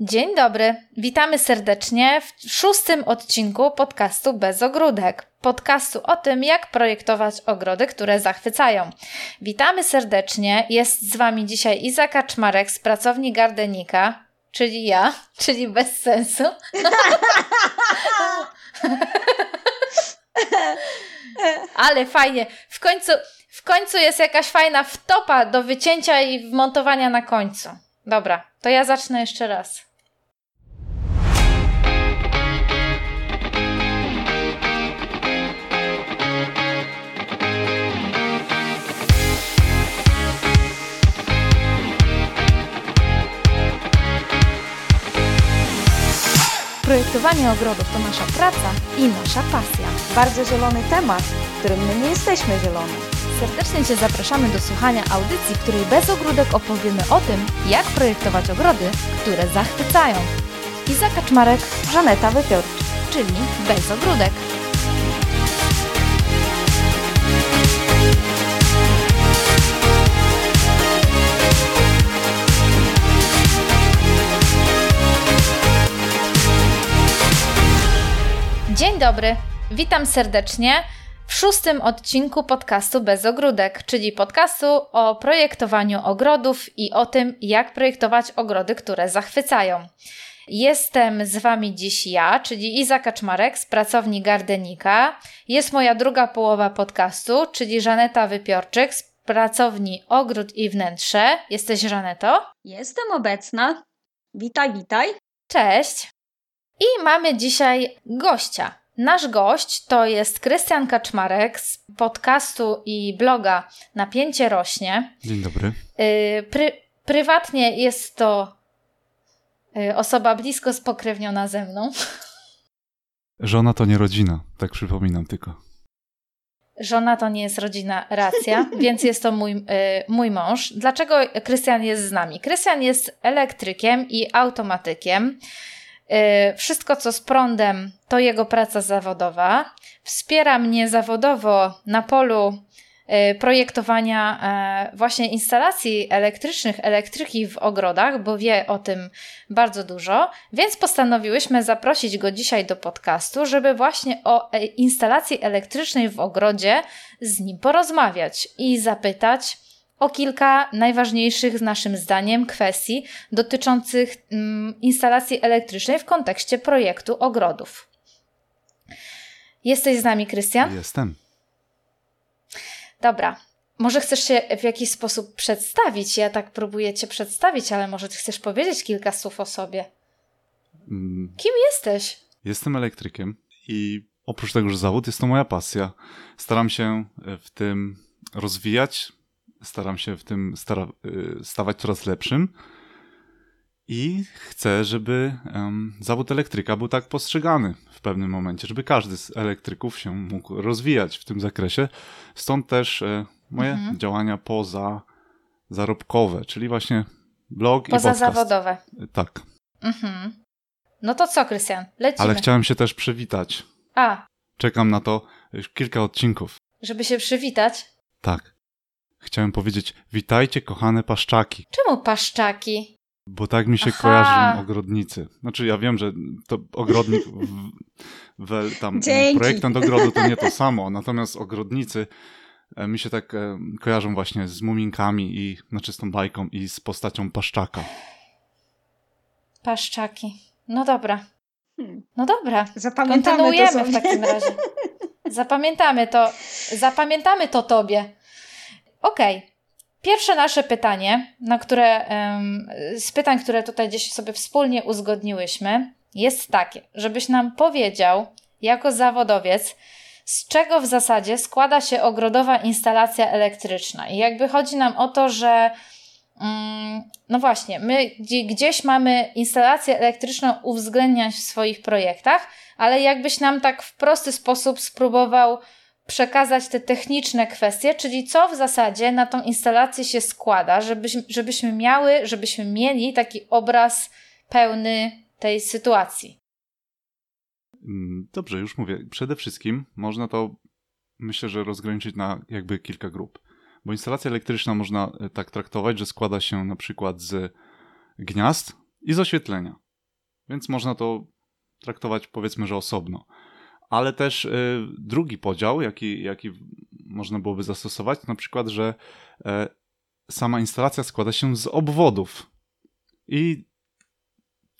Dzień dobry, witamy serdecznie w szóstym odcinku podcastu Bez Ogródek. Podcastu o tym, jak projektować ogrody, które zachwycają. Witamy serdecznie, jest z Wami dzisiaj Iza Kaczmarek z pracowni Gardenika, czyli ja, czyli bez sensu. Ale fajnie, w końcu, w końcu jest jakaś fajna wtopa do wycięcia i wmontowania na końcu. Dobra, to ja zacznę jeszcze raz. Projektowanie ogrodów to nasza praca i nasza pasja. Bardzo zielony temat, w którym my nie jesteśmy zieloni. Serdecznie Cię zapraszamy do słuchania audycji, w której bez ogródek opowiemy o tym, jak projektować ogrody, które zachwycają. Iza Kaczmarek, Żaneta Wypiorcz. czyli bez ogródek. Dzień dobry, witam serdecznie w szóstym odcinku podcastu Bez Ogródek, czyli podcastu o projektowaniu ogrodów i o tym, jak projektować ogrody, które zachwycają. Jestem z Wami dziś ja, czyli Iza Kaczmarek z pracowni Gardenika. Jest moja druga połowa podcastu, czyli Żaneta Wypiorczyk z pracowni Ogród i Wnętrze. Jesteś Żaneto? Jestem obecna. Witaj, witaj. Cześć! I mamy dzisiaj gościa. Nasz gość to jest Krystian Kaczmarek z podcastu i bloga Napięcie Rośnie. Dzień dobry. Yy, Pry, prywatnie jest to yy, osoba blisko spokrewniona ze mną. Żona to nie rodzina, tak przypominam tylko. Żona to nie jest rodzina, racja, więc jest to mój, yy, mój mąż. Dlaczego Krystian jest z nami? Krystian jest elektrykiem i automatykiem. Yy, Wszystko, co z prądem, to jego praca zawodowa. Wspiera mnie zawodowo na polu yy, projektowania e, właśnie instalacji elektrycznych, elektryki w ogrodach, bo wie o tym bardzo dużo, więc postanowiłyśmy zaprosić go dzisiaj do podcastu, żeby właśnie o e, instalacji elektrycznej w ogrodzie z nim porozmawiać i zapytać, o kilka najważniejszych, naszym zdaniem, kwestii dotyczących mm, instalacji elektrycznej w kontekście projektu ogrodów. Jesteś z nami, Krystian? Jestem. Dobra. Może chcesz się w jakiś sposób przedstawić? Ja tak próbuję Cię przedstawić, ale może chcesz powiedzieć kilka słów o sobie. Mm, Kim jesteś? Jestem elektrykiem i oprócz tego, że zawód jest to moja pasja. Staram się e, w tym rozwijać, staram się w tym stara, y, stawać coraz lepszym i chcę, żeby em, zawód elektryka był tak postrzegany w pewnym momencie, żeby każdy z elektryków się mógł rozwijać w tym zakresie. Stąd też e, moje Mhm. działania poza zarobkowe, czyli właśnie blog i podcast. Pozazawodowe. Tak, Mhm. No to co, Krystian? Lecimy. ale chciałem się też przywitać. A, Czekam na to już kilka odcinków. żeby się przywitać. Tak. Chciałem powiedzieć, witajcie kochane paszczaki, Czemu paszczaki? bo tak mi się Aha. kojarzą ogrodnicy. Znaczy ja wiem, że to ogrodnik, w, w, tam Dzięki. projektant ogrodu to nie to samo, natomiast ogrodnicy e, mi się tak e, kojarzą właśnie z muminkami i na czystą bajką i z postacią paszczaka. Paszczaki. No dobra. Hmm. No dobra. Zapamiętamy to Kontynuujemy sobie. w takim razie. Zapamiętamy to. Zapamiętamy to tobie. Okej. Pierwsze nasze pytanie, na które, z pytań, które tutaj gdzieś sobie wspólnie uzgodniłyśmy, jest takie, żebyś nam powiedział, jako zawodowiec, z czego w zasadzie składa się ogrodowa instalacja elektryczna. I jakby chodzi nam o to, że mm, no właśnie, my gdzie- gdzieś mamy instalację elektryczną uwzględniać w swoich projektach, ale jakbyś nam tak w prosty sposób spróbował przekazać te techniczne kwestie, czyli co w zasadzie na tą instalację się składa, żebyśmy, żebyśmy miały, żebyśmy mieli taki obraz pełny tej sytuacji. Mm, Dobrze, już mówię. Przede wszystkim można to, myślę, że rozgraniczyć na jakby kilka grup. Bo instalacja elektryczna można e, tak traktować, że składa się na przykład z gniazd i z oświetlenia. Więc można to traktować powiedzmy, że osobno. Ale też y, drugi podział, jaki, jaki można byłoby zastosować, to na przykład, że e, sama instalacja składa się z obwodów. I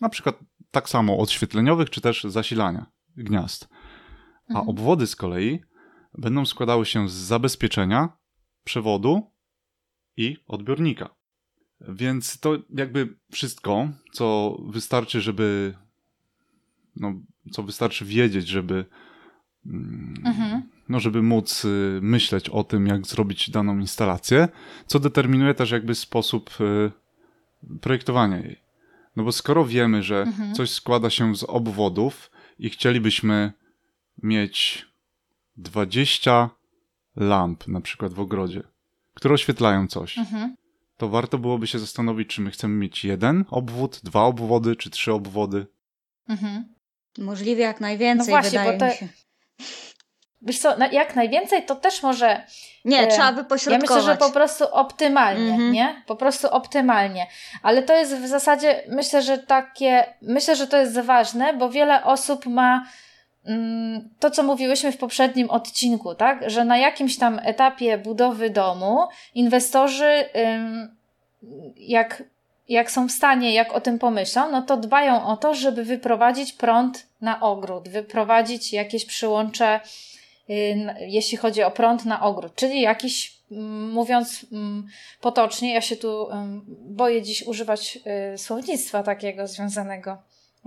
na przykład tak samo odświetleniowych, czy też zasilania gniazd. A Mhm. obwody z kolei będą składały się z zabezpieczenia, przewodu i odbiornika. Więc to jakby wszystko, co wystarczy, żeby. No, co wystarczy wiedzieć, żeby. mm, Mhm. No, żeby móc y, myśleć o tym, jak zrobić daną instalację, co determinuje też jakby sposób y, projektowania jej. No bo skoro wiemy, że Mhm. coś składa się z obwodów i chcielibyśmy mieć 20 lamp na przykład w ogrodzie, które oświetlają coś, Mhm. to warto byłoby się zastanowić, czy my chcemy mieć jeden obwód, dwa obwody, czy trzy obwody. Mhm. Możliwie jak najwięcej, No właśnie, wydaje bo to- mi się. Wiesz co, jak najwięcej to też może Nie, E, trzeba Ja wypośrodkować. myślę, że po prostu optymalnie, Mhm. nie? Po prostu optymalnie. Ale to jest w zasadzie, myślę, że takie, myślę, że to jest ważne, bo wiele osób ma mm, to, co mówiłyśmy w poprzednim odcinku, tak? Że na jakimś tam etapie budowy domu inwestorzy, ym, jak, jak są w stanie, jak o tym pomyślą, no to dbają o to, żeby wyprowadzić prąd na ogród, wyprowadzić jakieś przyłącze y, jeśli chodzi o prąd na ogród, czyli jakiś, mm, mówiąc mm, potocznie, ja się tu boję dziś używać y, słownictwa takiego związanego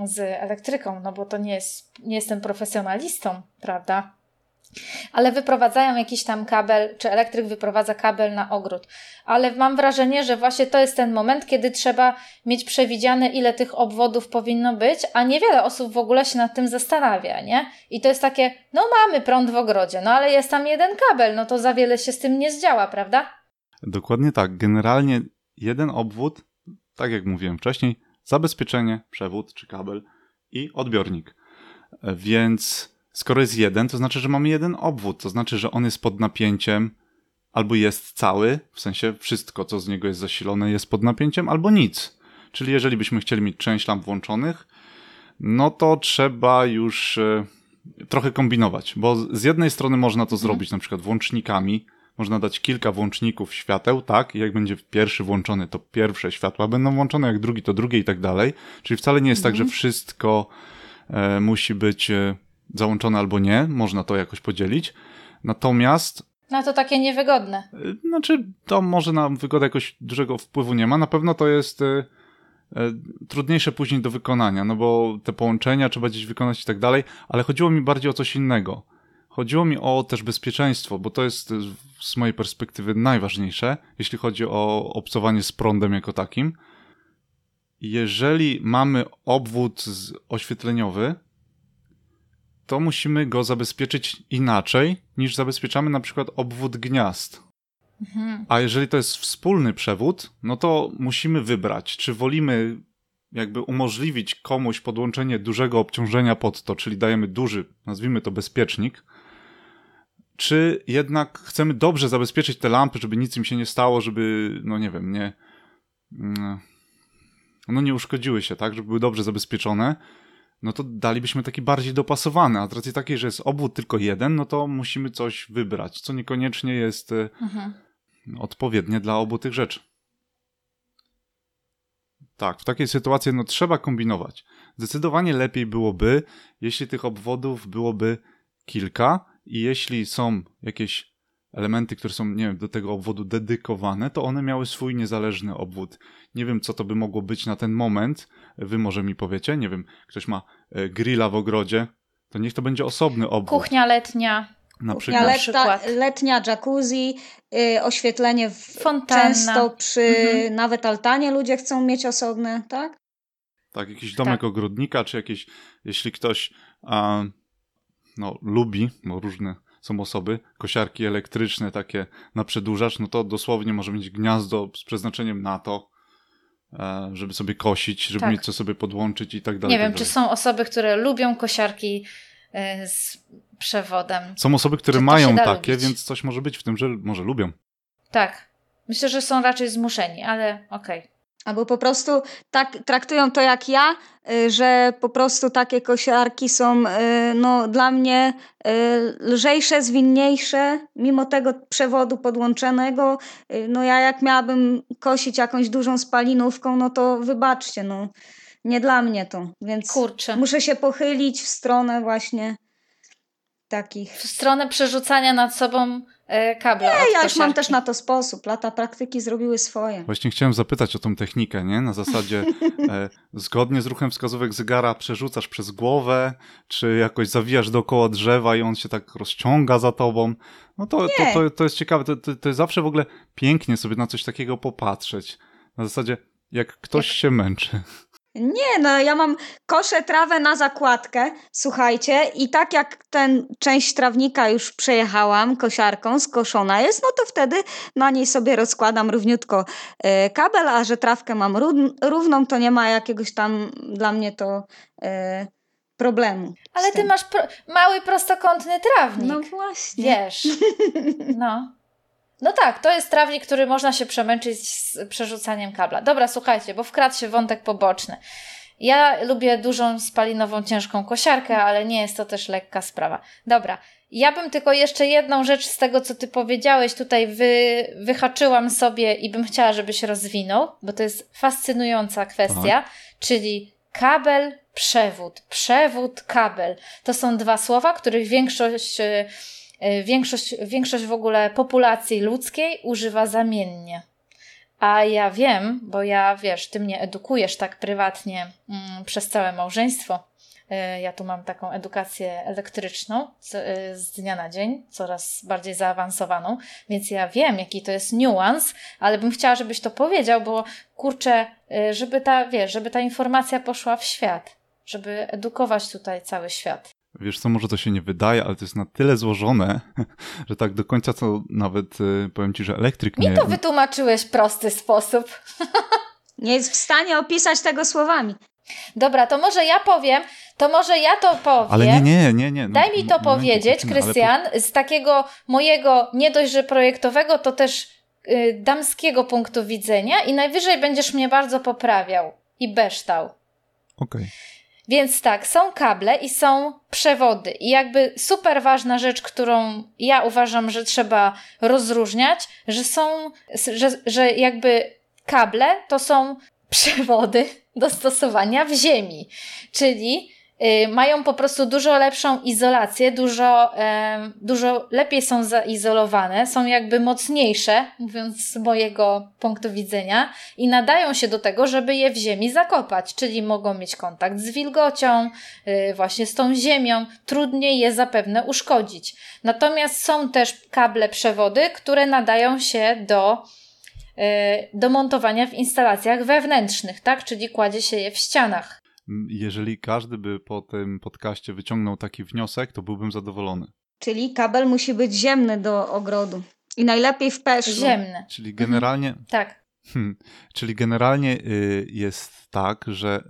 z elektryką, no bo to nie jest, nie jestem profesjonalistą, prawda? Ale wyprowadzają jakiś tam kabel, czy elektryk wyprowadza kabel na ogród. Ale mam wrażenie, że właśnie to jest ten moment, kiedy trzeba mieć przewidziane, ile tych obwodów powinno być, a niewiele osób w ogóle się nad tym zastanawia, nie? I to jest takie, no mamy prąd w ogrodzie, no ale jest tam jeden kabel, no to za wiele się z tym nie zdziała, prawda? Dokładnie tak. Generalnie jeden obwód, tak jak mówiłem wcześniej, zabezpieczenie, przewód czy kabel i odbiornik. E, Więc skoro jest jeden, to znaczy, że mamy jeden obwód. To znaczy, że on jest pod napięciem albo jest cały, w sensie wszystko, co z niego jest zasilone, jest pod napięciem, albo nic. Czyli jeżeli byśmy chcieli mieć część lamp włączonych, no to trzeba już e, trochę kombinować, bo z- jednej strony można to zrobić na przykład włącznikami, można dać kilka włączników świateł, tak, i jak będzie pierwszy włączony, to pierwsze światła będą włączone, jak drugi, to drugie i tak dalej. Czyli wcale nie jest tak, że wszystko e, musi być e, załączone albo nie, można to jakoś podzielić. Natomiast No to takie niewygodne. Y, Znaczy, to może na wygodę jakoś dużego wpływu nie ma. Na pewno to jest y, y, trudniejsze później do wykonania, no bo te połączenia trzeba gdzieś wykonać i tak dalej, ale chodziło mi bardziej o coś innego. Chodziło mi o też bezpieczeństwo, bo to jest y, z mojej perspektywy najważniejsze, jeśli chodzi o obcowanie z prądem jako takim. Jeżeli mamy obwód oświetleniowy, to musimy go zabezpieczyć inaczej niż zabezpieczamy na przykład obwód gniazd. Mhm. A jeżeli to jest wspólny przewód, no to musimy wybrać, czy wolimy jakby umożliwić komuś podłączenie dużego obciążenia pod to, czyli dajemy duży, nazwijmy to bezpiecznik, czy jednak chcemy dobrze zabezpieczyć te lampy, żeby nic im się nie stało, żeby, no nie wiem, nie, mm, no nie uszkodziły się, tak, żeby były dobrze zabezpieczone, no to dalibyśmy taki bardziej dopasowany, a z racji takiej, że jest obwód tylko jeden, no to musimy coś wybrać, co niekoniecznie jest e, Mhm. odpowiednie dla obu tych rzeczy. Tak, w takiej sytuacji no, trzeba kombinować. Zdecydowanie lepiej byłoby, jeśli tych obwodów byłoby kilka i jeśli są jakieś elementy, które są, nie wiem, do tego obwodu dedykowane, to one miały swój niezależny obwód. Nie wiem, co to by mogło być na ten moment. Wy może mi powiecie, nie wiem, ktoś ma e, grilla w ogrodzie, to niech to będzie osobny obwód. Kuchnia letnia, na przykład. letnia jacuzzi, y, oświetlenie w, Fontanna. często przy Mhm. nawet altanie ludzie chcą mieć osobne, tak? Tak, jakiś domek Tak. ogrodnika, czy jakieś, jeśli ktoś a, no, lubi, bo różne są osoby, kosiarki elektryczne takie na przedłużacz, no to dosłownie może mieć gniazdo z przeznaczeniem na to, e, żeby sobie kosić, żeby Tak. mieć co sobie podłączyć i tak dalej. Nie wiem, tak czy są osoby, które lubią kosiarki y, z przewodem. Są osoby, które mają takie, lubić? więc coś może być w tym, że może lubią. Tak. Myślę, że są raczej zmuszeni, ale okej. Albo po prostu tak traktują to jak ja, y, że po prostu takie kosiarki są y, no, dla mnie y, lżejsze, zwinniejsze, mimo tego przewodu podłączonego. No ja jak miałabym kosić jakąś dużą spalinówką, no to wybaczcie, no nie dla mnie to. Więc Kurczę. muszę się pochylić w stronę właśnie takich. W stronę przerzucania nad sobą kabla. Nie, od ja już mam też na to sposób. Lata praktyki zrobiły swoje. Właśnie chciałem zapytać o tą technikę, nie? Na zasadzie e, zgodnie z ruchem wskazówek zegara przerzucasz przez głowę, czy jakoś zawijasz dookoła drzewa i on się tak rozciąga za tobą. No to, to, to, to jest ciekawe. To, to, to jest zawsze w ogóle pięknie sobie na coś takiego popatrzeć. Na zasadzie, jak ktoś się męczy. Nie, no ja mam koszę trawę na zakładkę, słuchajcie, i tak jak ten część trawnika już przejechałam kosiarką, skoszona jest, no to wtedy na niej sobie rozkładam równiutko e, kabel, a że trawkę mam rún- równą, to nie ma jakiegoś tam dla mnie to e, problemu. Ale ty masz pro mały prostokątny trawnik. No właśnie. Wiesz. No. No tak, to jest trawnik, który można się przemęczyć z przerzucaniem kabla. Dobra, słuchajcie, bo wkradł się wątek poboczny. Ja lubię dużą spalinową, ciężką kosiarkę, ale nie jest to też lekka sprawa. Dobra, ja bym tylko jeszcze jedną rzecz z tego, co ty powiedziałeś, tutaj wy, wyhaczyłam sobie i bym chciała, żebyś rozwinął, bo to jest fascynująca kwestia, czyli kabel, przewód. Przewód, kabel. To są dwa słowa, których większość e, większość, większość w ogóle populacji ludzkiej używa zamiennie. A ja wiem, bo ja wiesz, ty mnie edukujesz tak prywatnie mm, przez całe małżeństwo. E, Ja tu mam taką edukację elektryczną z, e, z dnia na dzień, coraz bardziej zaawansowaną, więc ja wiem, jaki to jest niuans, ale bym chciała, żebyś to powiedział, bo kurczę, e, żeby ta, wiesz, żeby ta informacja poszła w świat, żeby edukować tutaj cały świat. Wiesz co, może to się nie wydaje, ale to jest na tyle złożone, że tak do końca to nawet y, powiem ci, że elektryk Mi nie... to wytłumaczyłeś w prosty sposób. Nie jest w stanie opisać tego słowami. Dobra, to może ja powiem, to może ja to powiem. Ale nie, nie, nie, nie. no, Daj mi to momencik, powiedzieć, ale Krystian, z takiego mojego nie dość, że projektowego, to też y, damskiego punktu widzenia i najwyżej będziesz mnie bardzo poprawiał i beształ. po- Okej. Więc tak, są kable i są przewody. I jakby super ważna rzecz, którą ja uważam, że trzeba rozróżniać, że są, że, że jakby kable to są przewody do stosowania w ziemi. Czyli mają po prostu dużo lepszą izolację, dużo, dużo lepiej są zaizolowane, są jakby mocniejsze, mówiąc z mojego punktu widzenia, i nadają się do tego, żeby je w ziemi zakopać, czyli mogą mieć kontakt z wilgocią, y, właśnie z tą ziemią, trudniej je zapewne uszkodzić. Natomiast są też kable przewody, które nadają się do y, do montowania w instalacjach wewnętrznych, tak? Czyli kładzie się je w ścianach. Jeżeli każdy by po tym podcaście wyciągnął taki wniosek, to byłbym zadowolony. Czyli kabel musi być ziemny do ogrodu. I najlepiej w peszlu. Ziemne. Czyli generalnie, Tak. hmm, czyli generalnie y, jest tak, że,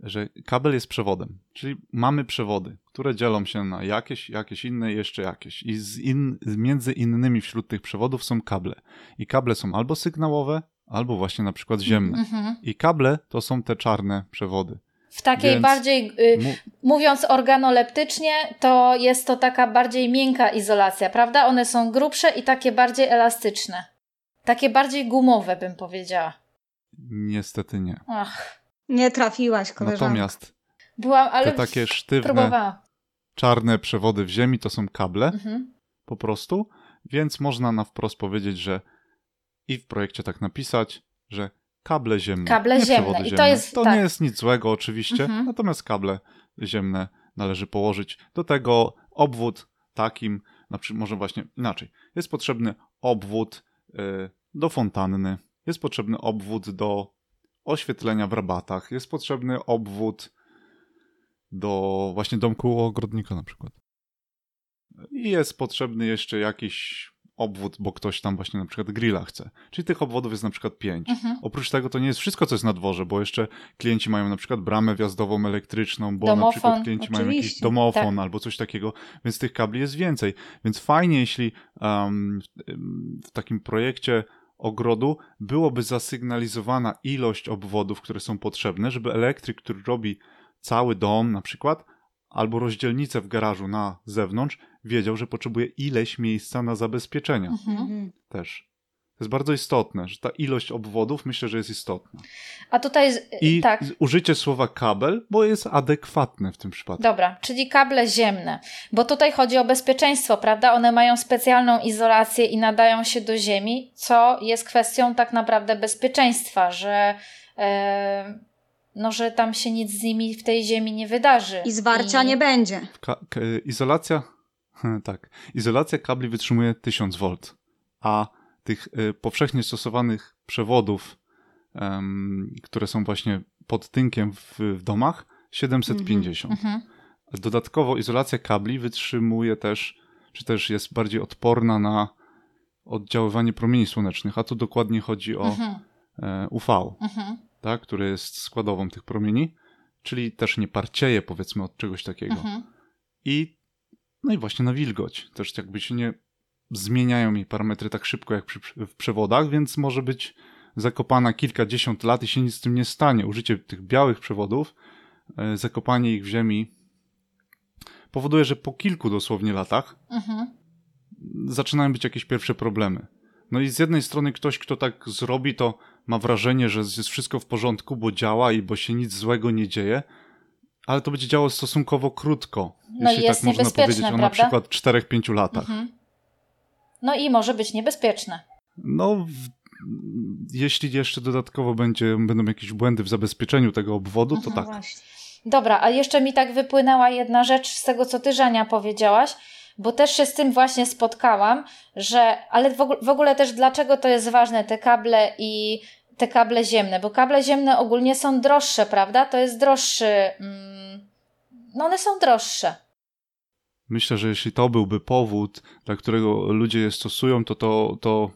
że kabel jest przewodem. Czyli mamy przewody, które dzielą się na jakieś, jakieś inne jeszcze jakieś. I z in, między innymi wśród tych przewodów są kable. I kable są albo sygnałowe, albo właśnie na przykład ziemne. Mhm. I kable to są te czarne przewody. W takiej Więc bardziej, y, mówiąc organoleptycznie, to jest to taka bardziej miękka izolacja, prawda? One są grubsze i takie bardziej elastyczne. Takie bardziej gumowe, bym powiedziała. niestety nie. Ach, Nie trafiłaś, koleżanko. Natomiast byłam, ale te takie sztywne, próbowałam. czarne przewody w ziemi to są kable Mhm. po prostu, więc można na wprost powiedzieć, że i w projekcie tak napisać, że kable ziemne. Kable nie ziemne. I to jest- to tak. nie jest nic złego oczywiście, Mhm. natomiast kable ziemne należy położyć. Do tego obwód takim, na przykład może właśnie inaczej. Jest potrzebny obwód y, do fontanny, jest potrzebny obwód do oświetlenia w rabatach, jest potrzebny obwód do właśnie domku ogrodnika na przykład. I jest potrzebny jeszcze jakiś obwód, bo ktoś tam właśnie na przykład grilla chce. Czyli tych obwodów jest na przykład pięć. Mhm. Oprócz tego to nie jest wszystko, co jest na dworze, bo jeszcze klienci mają na przykład bramę wjazdową elektryczną, bo na Domofon, przykład klienci mają jakiś oczywiście. domofon Tak. albo coś takiego, więc tych kabli jest więcej. Więc fajnie, jeśli um, w takim projekcie ogrodu byłoby zasygnalizowana ilość obwodów, które są potrzebne, żeby elektryk, który robi cały dom na przykład, albo rozdzielnicę w garażu na zewnątrz, wiedział, że potrzebuje ileś miejsca na zabezpieczenia Mhm. też. To jest bardzo istotne, że ta ilość obwodów myślę, że jest istotna. A tutaj, I tak, użycie słowa kabel, bo jest adekwatne w tym przypadku. dobra, czyli kable ziemne, bo tutaj chodzi o bezpieczeństwo, prawda? One mają specjalną izolację i nadają się do ziemi, co jest kwestią tak naprawdę bezpieczeństwa, że, e, no, że tam się nic z nimi w tej ziemi nie wydarzy. I zwarcia I- nie będzie. Ka- k- izolacja, tak, izolacja kabli wytrzymuje 1000 V, a tych y, powszechnie stosowanych przewodów, które są właśnie pod tynkiem w, w domach, 750. Mhm. Dodatkowo izolacja kabli wytrzymuje też, czy też jest bardziej odporna na oddziaływanie promieni słonecznych, a tu dokładnie chodzi o Mhm. e, UV, Mhm. Tak, które jest składową tych promieni, czyli też nie parcieje powiedzmy od czegoś takiego. Mhm. I no i właśnie na wilgoć. Też jakby się nie zmieniają jej parametry tak szybko jak przy, w przewodach, więc może być zakopana kilkadziesiąt lat i się nic z tym nie stanie. Użycie tych białych przewodów, e, zakopanie ich w ziemi powoduje, że po kilku dosłownie latach Mhm. zaczynają być jakieś pierwsze problemy. No i z jednej strony ktoś, kto tak zrobi, to ma wrażenie, że jest wszystko w porządku, bo działa i bo się nic złego nie dzieje, ale to będzie działało stosunkowo krótko, No jeśli tak można powiedzieć, o na przykład 4-5 latach. Mhm. No i może być niebezpieczne. No, w, jeśli jeszcze dodatkowo będzie, będą jakieś błędy w zabezpieczeniu tego obwodu, to Mhm. tak. Właśnie. Dobra, a jeszcze mi tak wypłynęła jedna rzecz z tego, co ty, Żania, powiedziałaś, bo też się z tym właśnie spotkałam, że, ale w ogóle, w ogóle też dlaczego to jest ważne, te kable i te kable ziemne, bo kable ziemne ogólnie są droższe, prawda? To jest droższy, mm, no one są droższe. Myślę, że jeśli to byłby powód, dla którego ludzie je stosują, to to, to,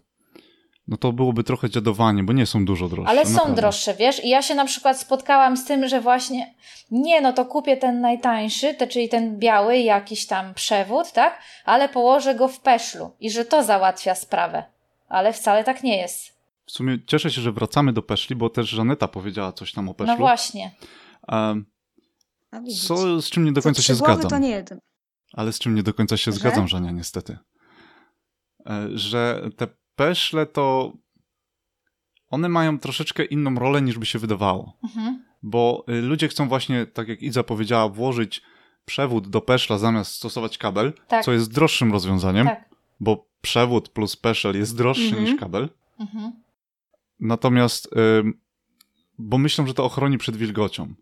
no to byłoby trochę dziadowanie, bo nie są dużo droższe. Ale są naprawdę. droższe, wiesz? I ja się na przykład spotkałam z tym, że właśnie nie, no to kupię ten najtańszy, te, czyli ten biały jakiś tam przewód, tak? Ale położę go w peszlu i że to załatwia sprawę. Ale wcale tak nie jest. W sumie cieszę się, że wracamy do peszli, bo też Żaneta powiedziała coś tam o peszlu. No właśnie. Co, z czym nie do końca się zgadzam. to nie jeden. Ale z czym nie do końca się Że? zgadzam, Żania, niestety. E, Że te peszle to one mają troszeczkę inną rolę niż by się wydawało. Mhm. Bo y, ludzie chcą właśnie, tak jak Iza powiedziała, włożyć przewód do peszla zamiast stosować kabel, Tak. co jest droższym rozwiązaniem, Tak. bo przewód plus peszel jest droższy Mhm. niż kabel. Mhm. Natomiast, bo myślą, że to ochroni przed wilgocią.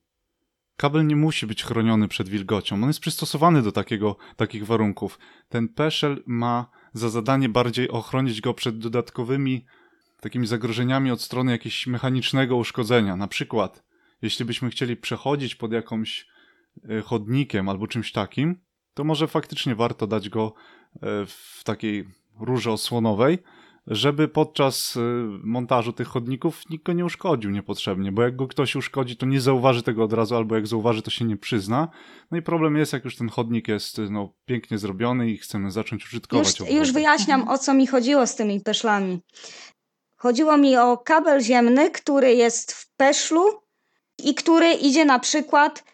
Kabel nie musi być chroniony przed wilgocią. On jest przystosowany do takiego, takich warunków. Ten peszel ma za zadanie bardziej ochronić go przed dodatkowymi takimi zagrożeniami od strony jakiegoś mechanicznego uszkodzenia. Na przykład, jeśli byśmy chcieli przechodzić pod jakąś y, chodnikiem albo czymś takim, to może faktycznie warto dać go y, w takiej rurze osłonowej, żeby podczas y, montażu tych chodników nikt go nie uszkodził niepotrzebnie, bo jak go ktoś uszkodzi, to nie zauważy tego od razu, albo jak zauważy, to się nie przyzna. No i problem jest, jak już ten chodnik jest y, no, pięknie zrobiony i chcemy zacząć użytkować Już, już wyjaśniam, o co mi chodziło z tymi peszlami. Chodziło mi o kabel ziemny, który jest w peszlu i który idzie na przykład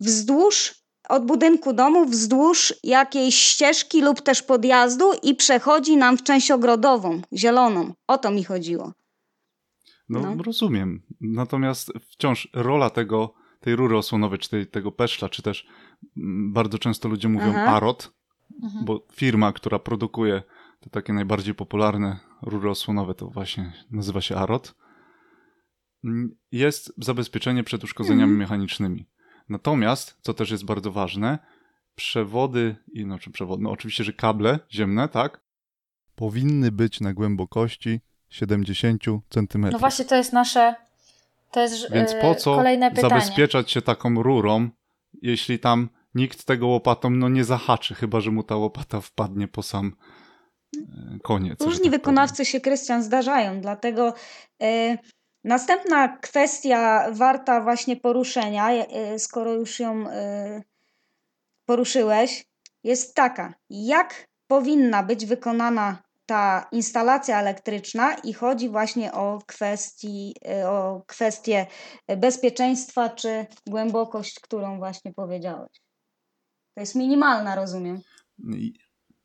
wzdłuż od budynku domu, wzdłuż jakiejś ścieżki lub też podjazdu i przechodzi nam w część ogrodową, zieloną. O to mi chodziło. No, No. rozumiem. Natomiast wciąż rola tego, tej rury osłonowej, czy tej, tego peszla, czy też mm, bardzo często ludzie mówią Aha. AROT, Mhm. bo firma, która produkuje te takie najbardziej popularne rury osłonowe, to właśnie nazywa się AROT, mm, jest zabezpieczenie przed uszkodzeniami Mhm. mechanicznymi. Natomiast, co też jest bardzo ważne, przewody, i no, czy przewody, no oczywiście, że kable ziemne, tak, powinny być na głębokości 70 cm. No właśnie, to jest nasze. To jest Więc e, po co kolejne pytanie. zabezpieczać się taką rurą, jeśli tam nikt tego łopatą no, nie zahaczy, chyba że mu ta łopata wpadnie po sam e, koniec. Różni tak wykonawcy się, Krystian, zdarzają, dlatego e, następna kwestia warta właśnie poruszenia, e, skoro już ją e, poruszyłeś, jest taka, jak powinna być wykonana ta instalacja elektryczna i chodzi właśnie o, kwestii, y, o kwestię bezpieczeństwa czy głębokość, którą właśnie powiedziałeś. To jest minimalna, rozumiem.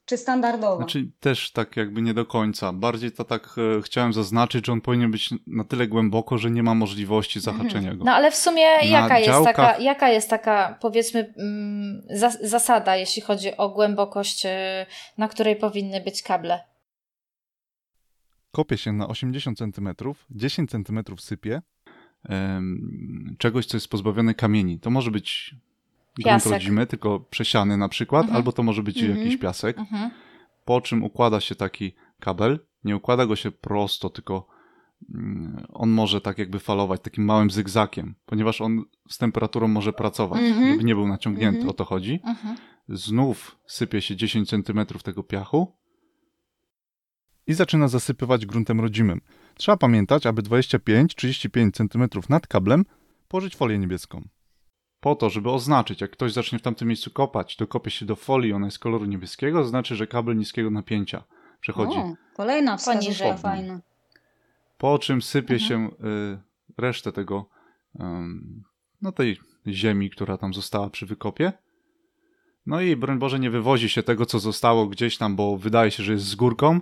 Czy standardowa? Znaczy też tak jakby nie do końca. Bardziej to tak e, chciałem zaznaczyć, że on powinien być na tyle głęboko, że nie ma możliwości zahaczenia go. No ale w sumie jaka jest, działkach- taka, jaka jest taka, powiedzmy, mm, zas- zasada, jeśli chodzi o głębokość, y, na której powinny być kable? Kopie się na 80 cm, 10 cm sypie czegoś, co jest pozbawione kamieni. To może być grunt rodzimy, tylko przesiany na przykład, Mhm. albo to może być Mhm. jakiś piasek. Mhm. po czym układa się taki kabel. Nie układa go się prosto, tylko mm, on może tak jakby falować takim małym zygzakiem, ponieważ on z temperaturą może pracować, Mhm. żeby nie był naciągnięty, Mhm. o to chodzi. Mhm. Znów sypie się 10 cm tego piachu i zaczyna zasypywać gruntem rodzimym. Trzeba pamiętać, aby 25-35 cm nad kablem położyć folię niebieską. Po to, żeby oznaczyć, jak ktoś zacznie w tamtym miejscu kopać, to kopie się do folii, ona jest koloru niebieskiego, to znaczy, że kabel niskiego napięcia przechodzi. O, kolejna wskazówka fajna. Po czym sypie Mhm. się y, resztę tego, ym, no tej ziemi, która tam została przy wykopie. No i broń Boże nie wywozi się tego, co zostało gdzieś tam, bo wydaje się, że jest z górką,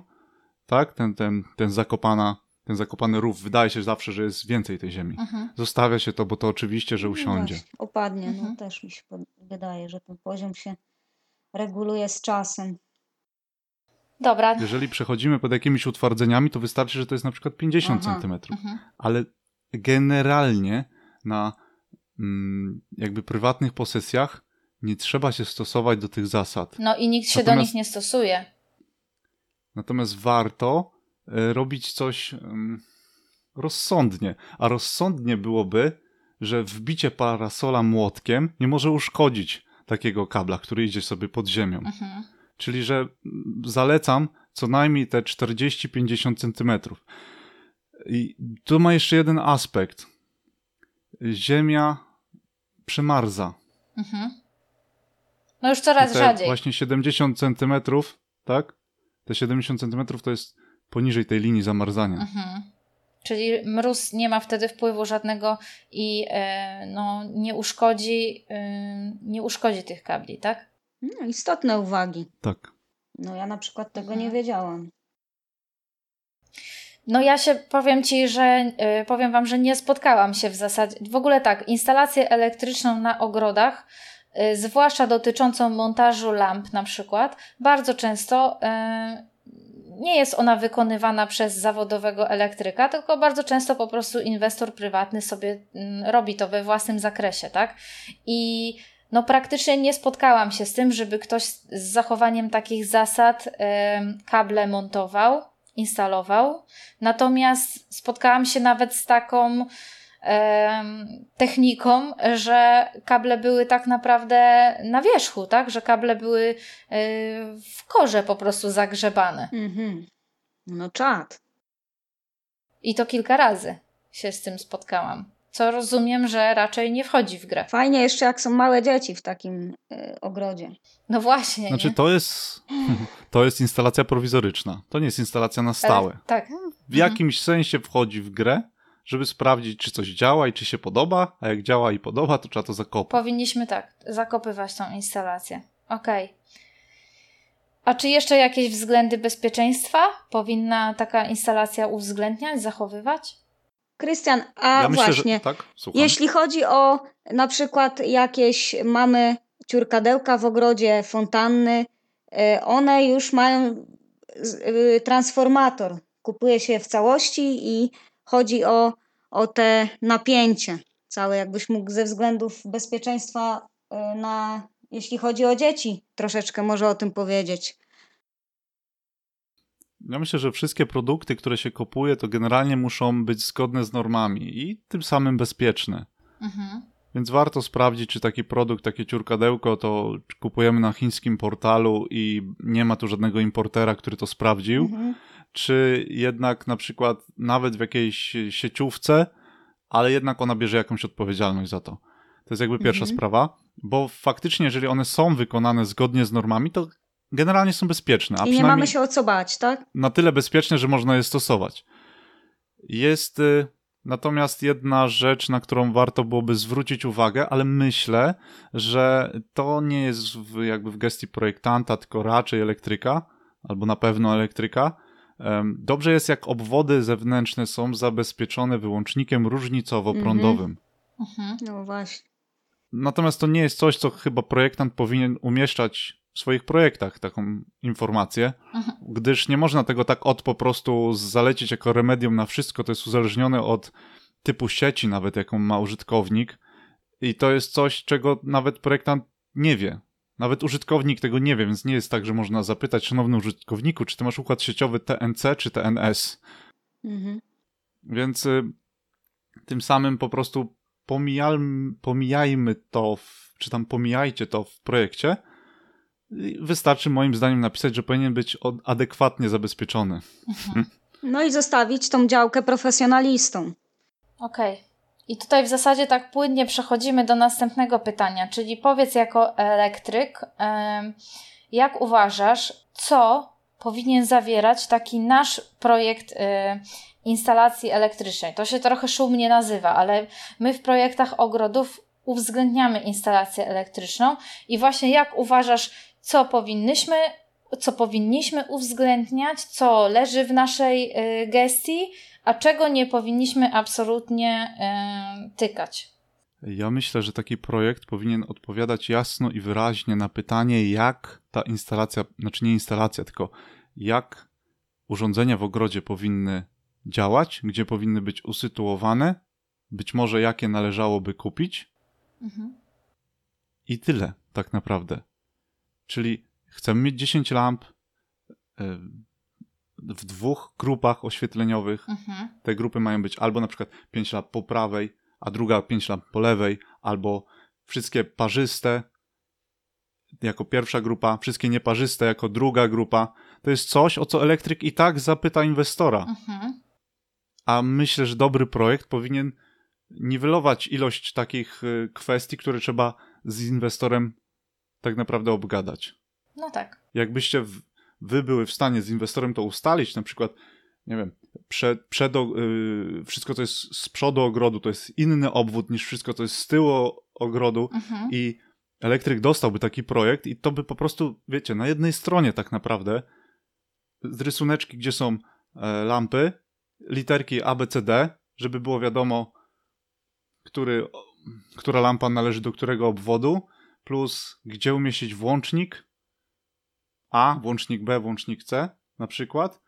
tak? Ten, ten, ten, zakopana, ten zakopany rów wydaje się zawsze, że jest więcej tej ziemi. Mhm. Zostawia się to, bo to oczywiście, że No usiądzie. właśnie, opadnie, Mhm. no też mi się wydaje, że ten poziom się reguluje z czasem. Dobra. Jeżeli przechodzimy pod jakimiś utwardzeniami, to wystarczy, że to jest na przykład 50 Aha. centymetrów. Mhm. ale generalnie na mm, jakby prywatnych posesjach nie trzeba się stosować do tych zasad. No i nikt się do Natomiast- nich nie stosuje. Natomiast warto robić coś rozsądnie. A rozsądnie byłoby, że wbicie parasola młotkiem nie może uszkodzić takiego kabla, który idzie sobie pod ziemią. Mhm. Czyli, że mm, zalecam co najmniej te 40-50 centymetrów. I tu ma jeszcze jeden aspekt. Ziemia przemarza. Mhm. No już coraz rzadziej. Właśnie 70 centymetrów, tak? Te 70 centymetrów to jest poniżej tej linii zamarzania. Mhm. Czyli mróz nie ma wtedy wpływu żadnego i e, no, nie, uszkodzi, e, nie uszkodzi tych kabli, tak? No, istotne uwagi. Tak. No ja na przykład tego Mhm. nie wiedziałam. No ja się powiem Ci, że y, powiem Wam, że nie spotkałam się w zasadzie. W ogóle tak, instalację elektryczną na ogrodach, y, zwłaszcza dotyczącą montażu lamp na przykład, bardzo często y, nie jest ona wykonywana przez zawodowego elektryka, tylko bardzo często po prostu inwestor prywatny sobie mm, robi to we własnym zakresie, tak? I no praktycznie nie spotkałam się z tym, żeby ktoś z zachowaniem takich zasad kable montował, instalował. Natomiast spotkałam się nawet z taką em, techniką, że kable były tak naprawdę na wierzchu, tak? Że kable były e, w korze po prostu zagrzebane. Mhm. No czad. I to kilka razy się z tym spotkałam. Co rozumiem, że raczej nie wchodzi w grę. Fajnie jeszcze jak są małe dzieci w takim y, ogrodzie. No właśnie. Znaczy nie? to jest, to jest instalacja prowizoryczna. To nie jest instalacja na stałe. Ale, tak. W jakimś sensie wchodzi w grę, żeby sprawdzić, czy coś działa i czy się podoba, a jak działa i podoba, to trzeba to zakopać. Powinniśmy tak, zakopywać tą instalację. Okej. A czy jeszcze jakieś względy bezpieczeństwa powinna taka instalacja uwzględniać, zachowywać? Krystian, a ja myślę, właśnie, że tak, jeśli chodzi o na przykład jakieś mamy ciurkadełka w ogrodzie, fontanny, y, one już mają y, transformator. Kupuje się w całości i chodzi o, o te napięcie całe, jakbyś mógł ze względów bezpieczeństwa y, na, jeśli chodzi o dzieci, troszeczkę może o tym powiedzieć. Ja myślę, że wszystkie produkty, które się kupuje, to generalnie muszą być zgodne z normami i tym samym bezpieczne. Mhm. Więc warto sprawdzić, czy taki produkt, takie ciurkadełko, to kupujemy na chińskim portalu i nie ma tu żadnego importera, który to sprawdził, Mhm. Czy jednak na przykład nawet w jakiejś sieciówce, ale jednak ona bierze jakąś odpowiedzialność za to. To jest jakby pierwsza Mhm. sprawa, bo faktycznie, jeżeli one są wykonane zgodnie z normami, to generalnie są bezpieczne. I nie mamy się o co bać, tak? Na tyle bezpieczne, że można je stosować. Jest y, natomiast jedna rzecz, na którą warto byłoby zwrócić uwagę, ale myślę, że to nie jest w, jakby w gestii projektanta, tylko raczej elektryka, albo na pewno elektryka. Dobrze jest, jak obwody zewnętrzne są zabezpieczone wyłącznikiem różnicowo-prądowym. Mhm. No właśnie. Natomiast to nie jest coś, co chyba projektant powinien umieszczać w swoich projektach, taką informację, mhm. gdyż nie można tego tak od po prostu zalecić jako remedium na wszystko. To jest uzależnione od typu sieci, nawet jaką ma użytkownik. I to jest coś, czego nawet projektant nie wie. Nawet użytkownik tego nie wie, więc nie jest tak, że można zapytać, szanowny użytkowniku, czy ty masz układ sieciowy TNC czy TNS. Mhm. Więc y, tym samym po prostu pomijajmy, pomijajmy to, w, czy tam pomijajcie to w projekcie. Wystarczy moim zdaniem napisać, że powinien być adekwatnie zabezpieczony. Mhm. No i zostawić tą działkę profesjonalistom. Okej. Okay. I tutaj w zasadzie tak płynnie przechodzimy do następnego pytania, czyli powiedz jako elektryk, jak uważasz, co powinien zawierać taki nasz projekt y, instalacji elektrycznej. To się trochę szumnie nazywa, ale my w projektach ogrodów uwzględniamy instalację elektryczną i właśnie jak uważasz, co powinnyśmy, co powinniśmy uwzględniać, co leży w naszej y, gestii, a czego nie powinniśmy absolutnie y, tykać? Ja myślę, że taki projekt powinien odpowiadać jasno i wyraźnie na pytanie, jak ta instalacja, znaczy nie instalacja, tylko jak urządzenia w ogrodzie powinny działać, gdzie powinny być usytuowane, być może jakie należałoby kupić. Mhm. I tyle, tak naprawdę. Czyli chcemy mieć 10 lamp e, w dwóch grupach oświetleniowych. Mhm. Te grupy mają być albo na przykład 5 lamp po prawej, a druga 5 lamp po lewej, albo wszystkie parzyste jako pierwsza grupa, wszystkie nieparzyste jako druga grupa. To jest coś, o co elektryk i tak zapyta inwestora. Mhm. A myślę, że dobry projekt powinien niwelować ilość takich y, kwestii, które trzeba z inwestorem tak naprawdę obgadać. No tak. Jakbyście w, wy były w stanie z inwestorem to ustalić, na przykład, nie wiem, przed, przed, yy, wszystko, co jest z przodu ogrodu, to jest inny obwód niż wszystko, co jest z tyłu ogrodu mhm. i elektryk dostałby taki projekt i to by po prostu, wiecie, na jednej stronie tak naprawdę z rysuneczki, gdzie są e, lampy, literki ABCD, żeby było wiadomo, który, która lampa należy do którego obwodu, plus gdzie umieścić włącznik A, włącznik B, włącznik C na przykład,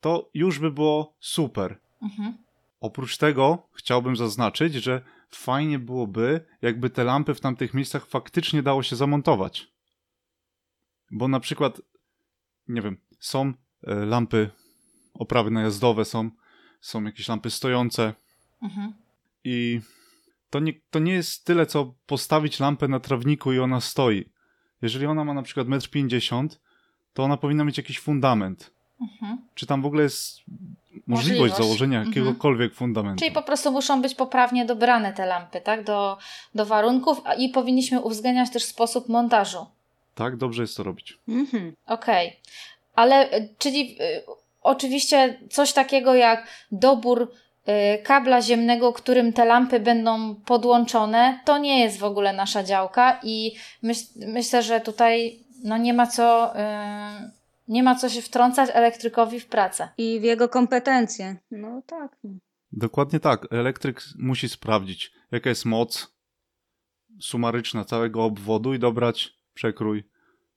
to już by było super. Mhm. Oprócz tego chciałbym zaznaczyć, że fajnie byłoby, jakby te lampy w tamtych miejscach faktycznie dało się zamontować. Bo na przykład, nie wiem, są e, lampy oprawy najazdowe, są są jakieś lampy stojące. Mhm. I to nie, to nie jest tyle, co postawić lampę na trawniku i ona stoi. Jeżeli ona ma na przykład 1,50 m, to ona powinna mieć jakiś fundament. Mhm. Czy tam w ogóle jest możliwość, możliwość. założenia mhm. jakiegokolwiek fundamentu? Czyli po prostu muszą być poprawnie dobrane te lampy, tak? Do, do warunków i powinniśmy uwzględniać też sposób montażu. Tak, dobrze jest to robić. Mhm. Okej. Okay. Ale, y, czyli y, oczywiście coś takiego jak dobór y, kabla ziemnego, którym te lampy będą podłączone, to nie jest w ogóle nasza działka i myśl, myślę, że tutaj no nie ma co y, nie ma co się wtrącać elektrykowi w pracę. I w jego kompetencje. No tak. Dokładnie tak. Elektryk musi sprawdzić, jaka jest moc sumaryczna całego obwodu i dobrać przekrój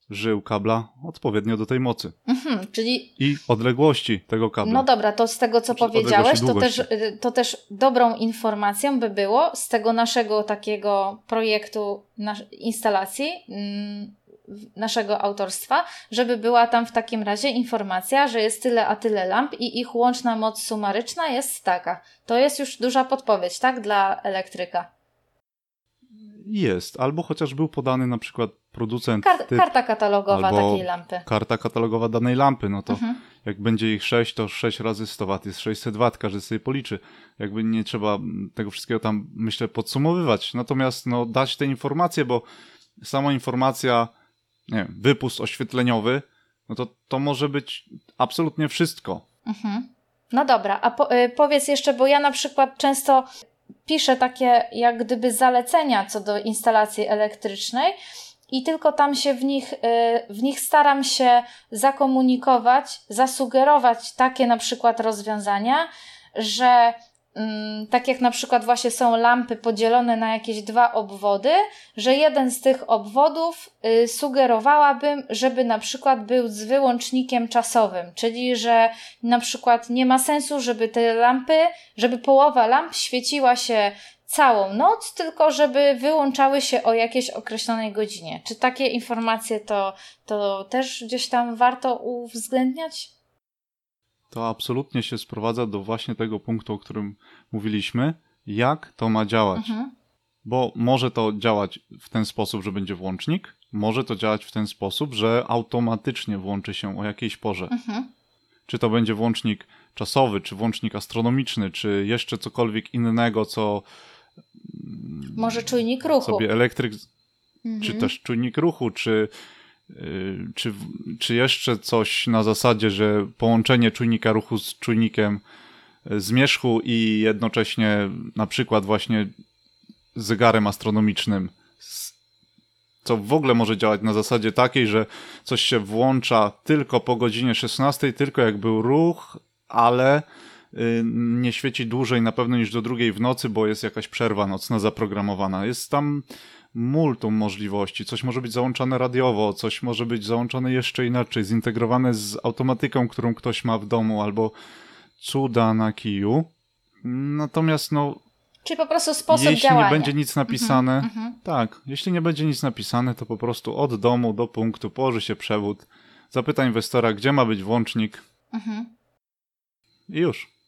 żył kabla odpowiednio do tej mocy. Mhm, czyli... I odległości tego kabla. No dobra, to z tego co znaczy, powiedziałeś, to też, y, to też dobrą informacją by było z tego naszego takiego projektu instalacji, mm, naszego autorstwa, żeby była tam w takim razie informacja, że jest tyle a tyle lamp i ich łączna moc sumaryczna jest taka. To jest już duża podpowiedź, tak, dla elektryka. Jest, albo chociaż był podany na przykład producent. Kar typ, karta katalogowa takiej lampy. Karta katalogowa danej lampy, no to mhm. jak będzie ich 6, to 6 razy 100 W jest 600 W, każdy sobie policzy. Jakby nie trzeba tego wszystkiego tam, myślę, podsumowywać. Natomiast no, dać te informacje, bo sama informacja, nie wiem, wypust oświetleniowy, no to to może być absolutnie wszystko. Mhm. No dobra, a po, y, powiedz jeszcze, bo ja na przykład często piszę takie jak gdyby zalecenia co do instalacji elektrycznej i tylko tam się w nich, y, w nich staram się zakomunikować, zasugerować takie na przykład rozwiązania, że tak jak na przykład właśnie są lampy podzielone na jakieś dwa obwody, że jeden z tych obwodów y, sugerowałabym, żeby na przykład był z wyłącznikiem czasowym, czyli że na przykład nie ma sensu, żeby te lampy, żeby połowa lamp świeciła się całą noc, tylko żeby wyłączały się o jakiejś określonej godzinie. Czy takie informacje to, to też gdzieś tam warto uwzględniać? To absolutnie się sprowadza do właśnie tego punktu, o którym mówiliśmy, jak to ma działać. Mhm. Bo może to działać w ten sposób, że będzie włącznik, może to działać w ten sposób, że automatycznie włączy się o jakiejś porze. Mhm. Czy to będzie włącznik czasowy, czy włącznik astronomiczny, czy jeszcze cokolwiek innego, co Może czujnik ruchu. sobie elektryk, Mhm. czy też czujnik ruchu, czy, czy, czy jeszcze coś na zasadzie, że połączenie czujnika ruchu z czujnikiem yy, zmierzchu i jednocześnie na przykład właśnie zegarem astronomicznym, co w ogóle może działać na zasadzie takiej, że coś się włącza tylko po godzinie 16, tylko jak był ruch, ale nie świeci dłużej na pewno niż do drugiej w nocy, bo jest jakaś przerwa nocna zaprogramowana. Jest tam multum możliwości. Coś może być załączane radiowo, coś może być załączane jeszcze inaczej, zintegrowane z automatyką, którą ktoś ma w domu, albo cuda na kiju. Natomiast no, Czyli po prostu sposób jeśli działania. nie będzie nic napisane, mhm. tak, jeśli nie będzie nic napisane, to po prostu od domu do punktu położy się przewód, zapyta inwestora, gdzie ma być włącznik Mhm. i już.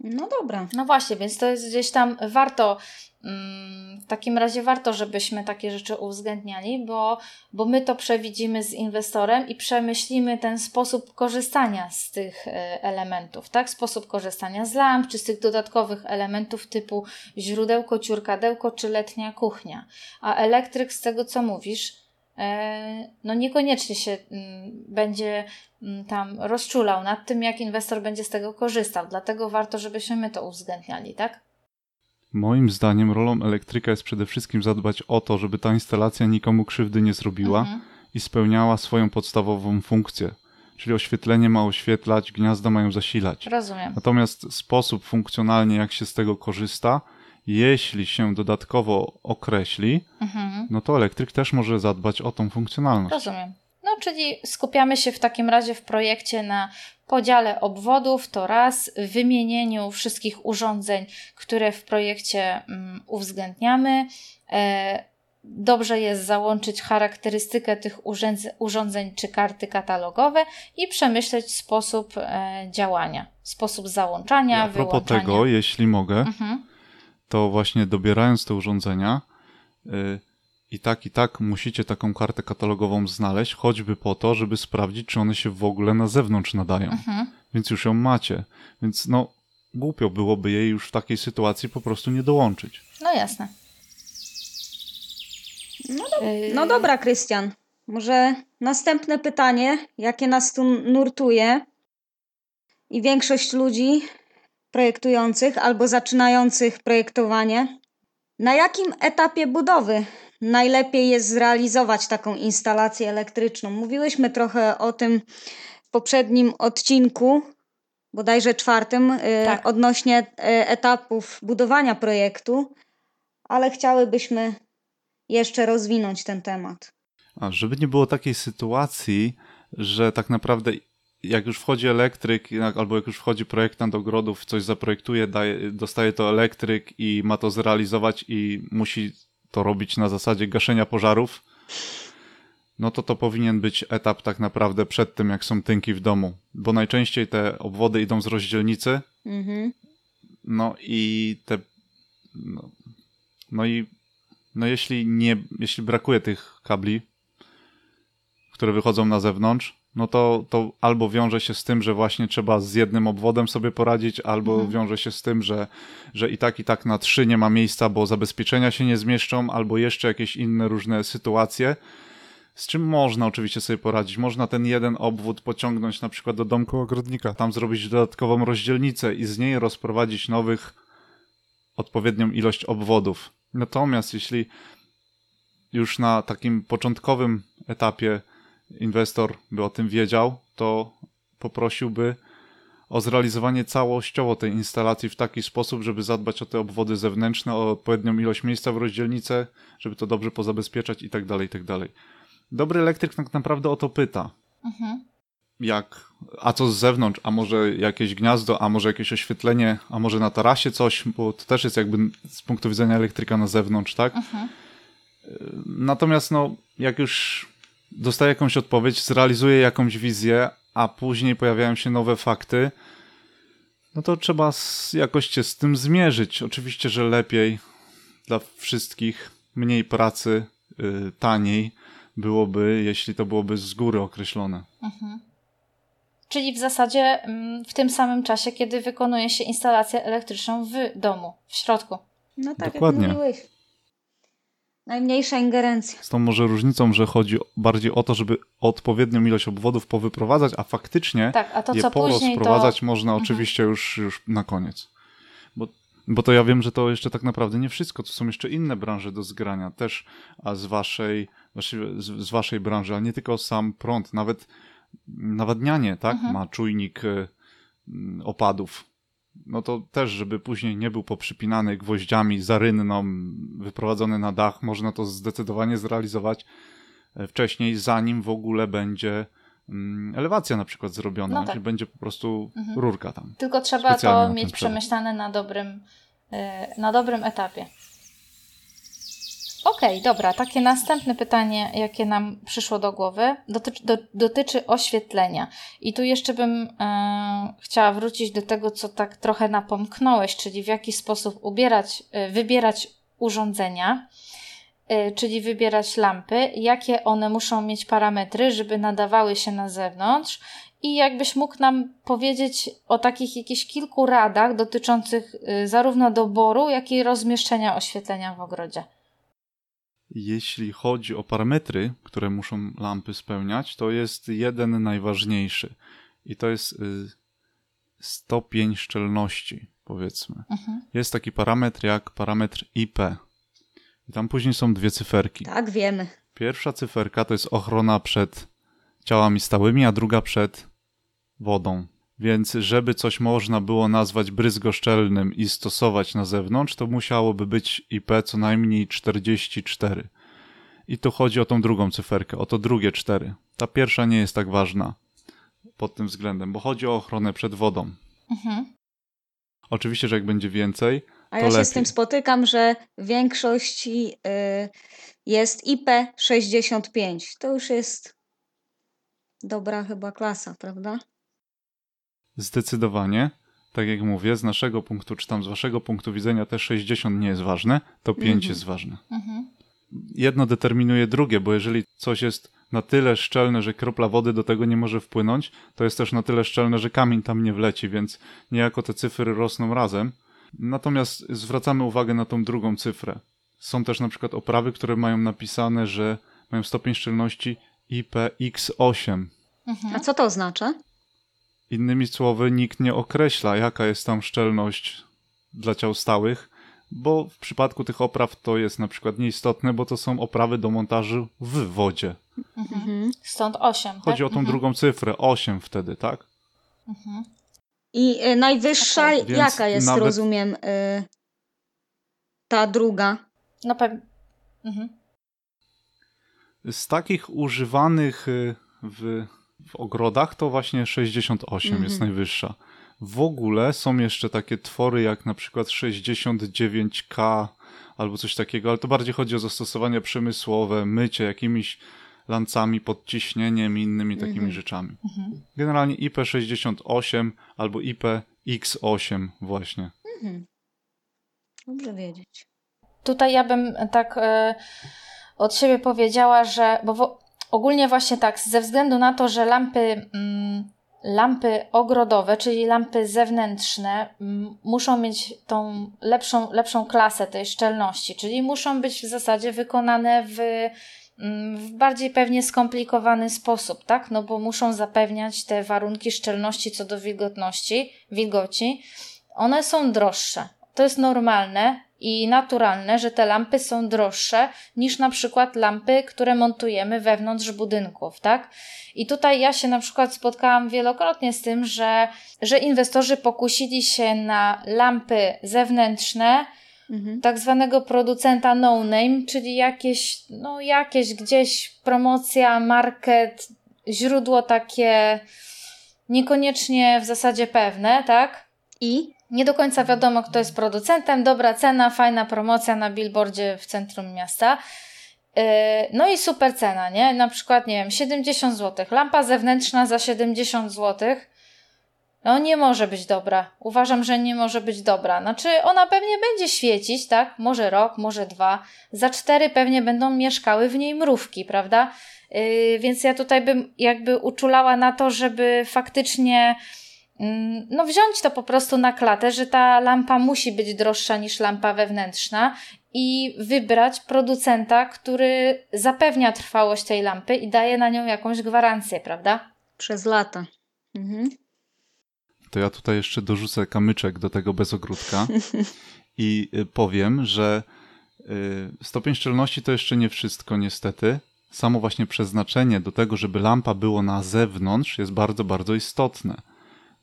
No dobra. No właśnie, więc to jest gdzieś tam warto, mm, w takim razie warto, żebyśmy takie rzeczy uwzględniali, bo, bo my to przewidzimy z inwestorem i przemyślimy ten sposób korzystania z tych e, elementów, tak? Sposób korzystania z lamp, czy z tych dodatkowych elementów typu źródełko, ciurkadełko, czy letnia kuchnia. A elektryk, z tego co mówisz, no niekoniecznie się mm, będzie mm, tam rozczulał nad tym, jak inwestor będzie z tego korzystał. Dlatego warto, żebyśmy my to uwzględniali, tak? Moim zdaniem rolą elektryka jest przede wszystkim zadbać o to, żeby ta instalacja nikomu krzywdy nie zrobiła Mhm. i spełniała swoją podstawową funkcję. Czyli oświetlenie ma oświetlać, gniazda mają zasilać. Rozumiem. Natomiast sposób funkcjonalnie, jak się z tego korzysta, jeśli się dodatkowo określi, Mhm. no to elektryk też może zadbać o tą funkcjonalność. Rozumiem. No, czyli skupiamy się w takim razie w projekcie na podziale obwodów, to raz, wymienieniu wszystkich urządzeń, które w projekcie mm, uwzględniamy. E, dobrze jest załączyć charakterystykę tych urządze- urządzeń czy karty katalogowe i przemyśleć sposób e, działania, sposób załączania, A propos wyłączania. tego, jeśli mogę, Mhm. To właśnie dobierając te urządzenia, y, i tak, i tak musicie taką kartę katalogową znaleźć, choćby po to, żeby sprawdzić, czy one się w ogóle na zewnątrz nadają. Mhm. Więc już ją macie. Więc no, głupio byłoby jej już w takiej sytuacji po prostu nie dołączyć. No jasne. No, Yy, No dobra, Krystian. Może następne pytanie, jakie nas tu nurtuje i większość ludzi projektujących albo zaczynających projektowanie. Na jakim etapie budowy najlepiej jest zrealizować taką instalację elektryczną? Mówiłyśmy trochę o tym w poprzednim odcinku, bodajże czwartym, y, Tak. odnośnie y, etapów budowania projektu, ale chciałybyśmy jeszcze rozwinąć ten temat. A żeby nie było takiej sytuacji, że tak naprawdę jak już wchodzi elektryk, albo jak już wchodzi projektant ogrodów, coś zaprojektuje, daje, dostaje to elektryk i ma to zrealizować i musi to robić na zasadzie gaszenia pożarów, no to to powinien być etap tak naprawdę przed tym, jak są tynki w domu. Bo najczęściej te obwody idą z rozdzielnicy, Mhm. no i te. No, no i. No jeśli nie. Jeśli brakuje tych kabli, które wychodzą na zewnątrz, no to, to albo wiąże się z tym, że właśnie trzeba z jednym obwodem sobie poradzić, albo Mhm. wiąże się z tym, że, że i tak, i tak na trzy nie ma miejsca, bo zabezpieczenia się nie zmieszczą, albo jeszcze jakieś inne różne sytuacje. z czym można oczywiście sobie poradzić. Można ten jeden obwód pociągnąć na przykład do domku ogrodnika, tam zrobić dodatkową rozdzielnicę i z niej rozprowadzić nowych odpowiednią ilość obwodów. Natomiast jeśli już na takim początkowym etapie inwestor by o tym wiedział, to poprosiłby o zrealizowanie całościowo tej instalacji w taki sposób, żeby zadbać o te obwody zewnętrzne, o odpowiednią ilość miejsca w rozdzielnicę, żeby to dobrze pozabezpieczać i tak dalej, i tak dalej. Dobry elektryk tak naprawdę o to pyta. Mhm. Jak, a co z zewnątrz, a może jakieś gniazdo, a może jakieś oświetlenie, a może na tarasie coś, bo to też jest jakby z punktu widzenia elektryka na zewnątrz, tak? Mhm. Natomiast no, jak już dostaje jakąś odpowiedź, zrealizuje jakąś wizję, a później pojawiają się nowe fakty, no to trzeba jakoś się z tym zmierzyć. Oczywiście, że lepiej dla wszystkich, mniej pracy, yy, taniej byłoby, jeśli to byłoby z góry określone. Mhm. Czyli w zasadzie mm, w tym samym czasie, kiedy wykonuje się instalację elektryczną w domu, w środku. No tak Dokładnie. jak mówiłeś. Najmniejsza ingerencja. Z tą może różnicą, że chodzi bardziej o to, żeby odpowiednią ilość obwodów powyprowadzać, a faktycznie Tak, a to je co później to... porozprowadzać można Mhm. oczywiście już, już na koniec. Bo, bo to ja wiem, że to jeszcze tak naprawdę nie wszystko. To są jeszcze inne branże do zgrania też, a z waszej, właściwie z, z waszej branży, a nie tylko sam prąd, nawet nawadnianie, tak? Mhm. Ma czujnik y, mm, opadów. No to też, żeby później nie był poprzypinany gwoździami za rynną, wyprowadzony na dach, można to zdecydowanie zrealizować e, wcześniej, zanim w ogóle będzie mm, elewacja na przykład zrobiona, No tak. czyli będzie po prostu Mhm. rurka tam. Tylko trzeba to mieć przemyślane na dobrym, y, na dobrym etapie. Okej, dobra. Takie następne pytanie, jakie nam przyszło do głowy, dotyczy, do, dotyczy oświetlenia. I tu jeszcze bym e, chciała wrócić do tego, co tak trochę napomknąłeś, czyli w jaki sposób ubierać, e, wybierać urządzenia, e, czyli wybierać lampy, jakie one muszą mieć parametry, żeby nadawały się na zewnątrz i jakbyś mógł nam powiedzieć o takich jakichś kilku radach dotyczących y, zarówno doboru, jak i rozmieszczenia oświetlenia w ogrodzie. Jeśli chodzi o parametry, które muszą lampy spełniać, to jest jeden najważniejszy i to jest y, stopień szczelności, powiedzmy. Mhm. Jest taki parametr jak parametr IP. I tam później są dwie cyferki. Tak, wiemy. Pierwsza cyferka to jest ochrona przed ciałami stałymi, a druga przed wodą. Więc żeby coś można było nazwać bryzgoszczelnym i stosować na zewnątrz, to musiałoby być IP co najmniej 44. I tu chodzi o tą drugą cyferkę, o to drugie 4. Ta pierwsza nie jest tak ważna pod tym względem, bo chodzi o ochronę przed wodą. Mhm. Oczywiście, że jak będzie więcej, A ja się z lepiej. tym spotykam, że w większości y, jest IP65. To już jest dobra chyba klasa, prawda? Zdecydowanie. Tak jak mówię, z naszego punktu, czy tam z waszego punktu widzenia te 60 nie jest ważne, to 5 Mhm. jest ważne. Mhm. Jedno determinuje drugie, bo jeżeli coś jest na tyle szczelne, że kropla wody do tego nie może wpłynąć, to jest też na tyle szczelne, że kamień tam nie wleci, więc niejako te cyfry rosną razem. Natomiast zwracamy uwagę na tą drugą cyfrę. Są też na przykład oprawy, które mają napisane, że mają stopień szczelności IPX8. Mhm. A co to oznacza? Innymi słowy, nikt nie określa, jaka jest tam szczelność dla ciał stałych, bo w przypadku tych opraw to jest na przykład nieistotne, bo to są oprawy do montażu w wodzie. Mhm. Mhm. Stąd 8. Chodzi tak? o tą Mhm. drugą cyfrę, 8 wtedy, tak? Mhm. I y, najwyższa. Więc jaka jest, nawet- rozumiem, y, ta druga? No pewnie. Mhm. Z takich używanych y, w, w ogrodach to właśnie 68 jest Mhm. najwyższa. W ogóle są jeszcze takie twory jak na przykład 69K albo coś takiego, ale to bardziej chodzi o zastosowania przemysłowe, mycie jakimiś lancami pod ciśnieniem i innymi takimi Mhm. rzeczami. Mhm. Generalnie IP68 albo IPX8 właśnie. Mhm. Dobrze wiedzieć. Tutaj ja bym tak e, od siebie powiedziała, że bo ogólnie właśnie tak, ze względu na to, że lampy, mm, lampy ogrodowe, czyli lampy zewnętrzne, mm, muszą mieć tą lepszą, lepszą klasę tej szczelności, czyli muszą być w zasadzie wykonane w mm, w bardziej pewnie skomplikowany sposób, tak? No bo muszą zapewniać te warunki szczelności co do wilgotności, wilgoci. One są droższe. To jest normalne i naturalne, że te lampy są droższe niż na przykład lampy, które montujemy wewnątrz budynków, tak? I tutaj ja się na przykład spotkałam wielokrotnie z tym, że, że inwestorzy pokusili się na lampy zewnętrzne, mhm. tak zwanego producenta no name, czyli jakieś, no jakieś gdzieś promocja, market, źródło takie niekoniecznie w zasadzie pewne, tak? I? Nie do końca wiadomo, kto jest producentem, dobra cena, fajna promocja na billboardzie w centrum miasta. Yy, no i super cena, nie? Na przykład, nie wiem, 70 zł. Lampa zewnętrzna za 70 zł. No nie może być dobra. Uważam, że nie może być dobra. Znaczy, ona pewnie będzie świecić, tak? Może rok, może dwa. Za cztery pewnie będą mieszkały w niej mrówki, prawda? Yy, więc ja tutaj bym jakby uczulała na to, żeby faktycznie no wziąć to po prostu na klatę, że ta lampa musi być droższa niż lampa wewnętrzna i wybrać producenta, który zapewnia trwałość tej lampy i daje na nią jakąś gwarancję, prawda? Przez lata. Mhm. To ja tutaj jeszcze dorzucę kamyczek do tego bezogródka i y, powiem, że y, stopień szczelności to jeszcze nie wszystko niestety. Samo właśnie przeznaczenie do tego, żeby lampa było na zewnątrz jest bardzo, bardzo istotne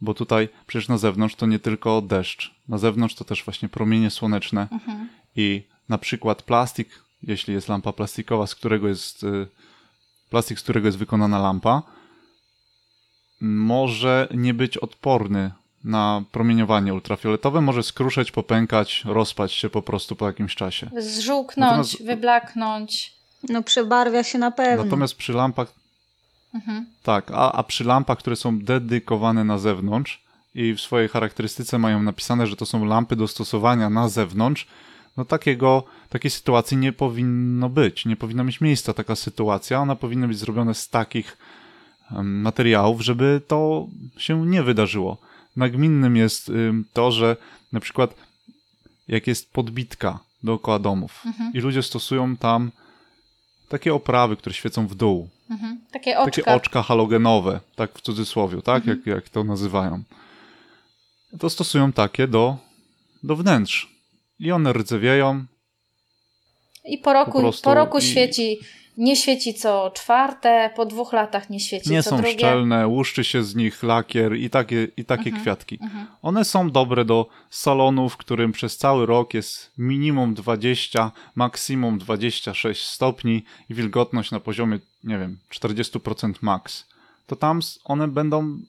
bo tutaj przecież na zewnątrz to nie tylko deszcz, na zewnątrz to też właśnie promienie słoneczne mhm. i na przykład plastik, jeśli jest lampa plastikowa, z którego jest y, plastik, z którego jest wykonana lampa, może nie być odporny na promieniowanie ultrafioletowe, może skruszeć, popękać, rozpaść się po prostu po jakimś czasie. Zżółknąć, Natomiast... wyblaknąć. No przebarwia się na pewno. Natomiast przy lampach Mhm. Tak, a, a przy lampach, które są dedykowane na zewnątrz i w swojej charakterystyce mają napisane, że to są lampy do stosowania na zewnątrz, no takiego, takiej sytuacji nie powinno być. Nie powinna mieć miejsca taka sytuacja. Ona powinna być zrobiona z takich materiałów, żeby to się nie wydarzyło. Nagminnym jest to, że na przykład jak jest podbitka dookoła domów mhm. i ludzie stosują tam takie oprawy, które świecą w dół. Mhm. Takie oczka. Takie oczka halogenowe, tak w cudzysłowie, tak? Mhm. Jak, jak to nazywają. To stosują takie do, do wnętrz. I one rdzewieją. I po roku, po, po roku i... świeci nie świeci co czwarte, po dwóch latach nie świeci nie co drugie. Nie są szczelne, łuszczy się z nich lakier i takie, i takie mhm, kwiatki. Mhm. One są dobre do salonu, w którym przez cały rok jest minimum 20, maksimum 26 stopni i wilgotność na poziomie, nie wiem, 40% max. To tam one będą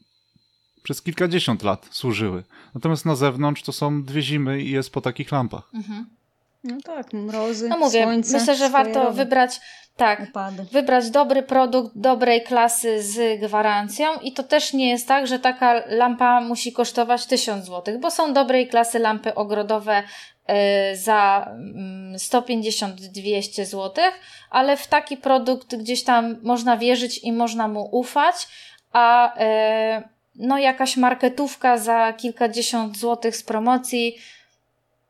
przez kilkadziesiąt lat służyły. Natomiast na zewnątrz to są dwie zimy i jest po takich lampach. Mhm. No tak, mrozy, No mówię, słońce, myślę, że warto wybrać tak, upady. wybrać dobry produkt dobrej klasy z gwarancją i to też nie jest tak, że taka lampa musi kosztować 1000 zł, bo są dobrej klasy lampy ogrodowe y, za 150-200 mm, zł, ale w taki produkt gdzieś tam można wierzyć i można mu ufać, a y, no jakaś marketówka za kilkadziesiąt złotych z promocji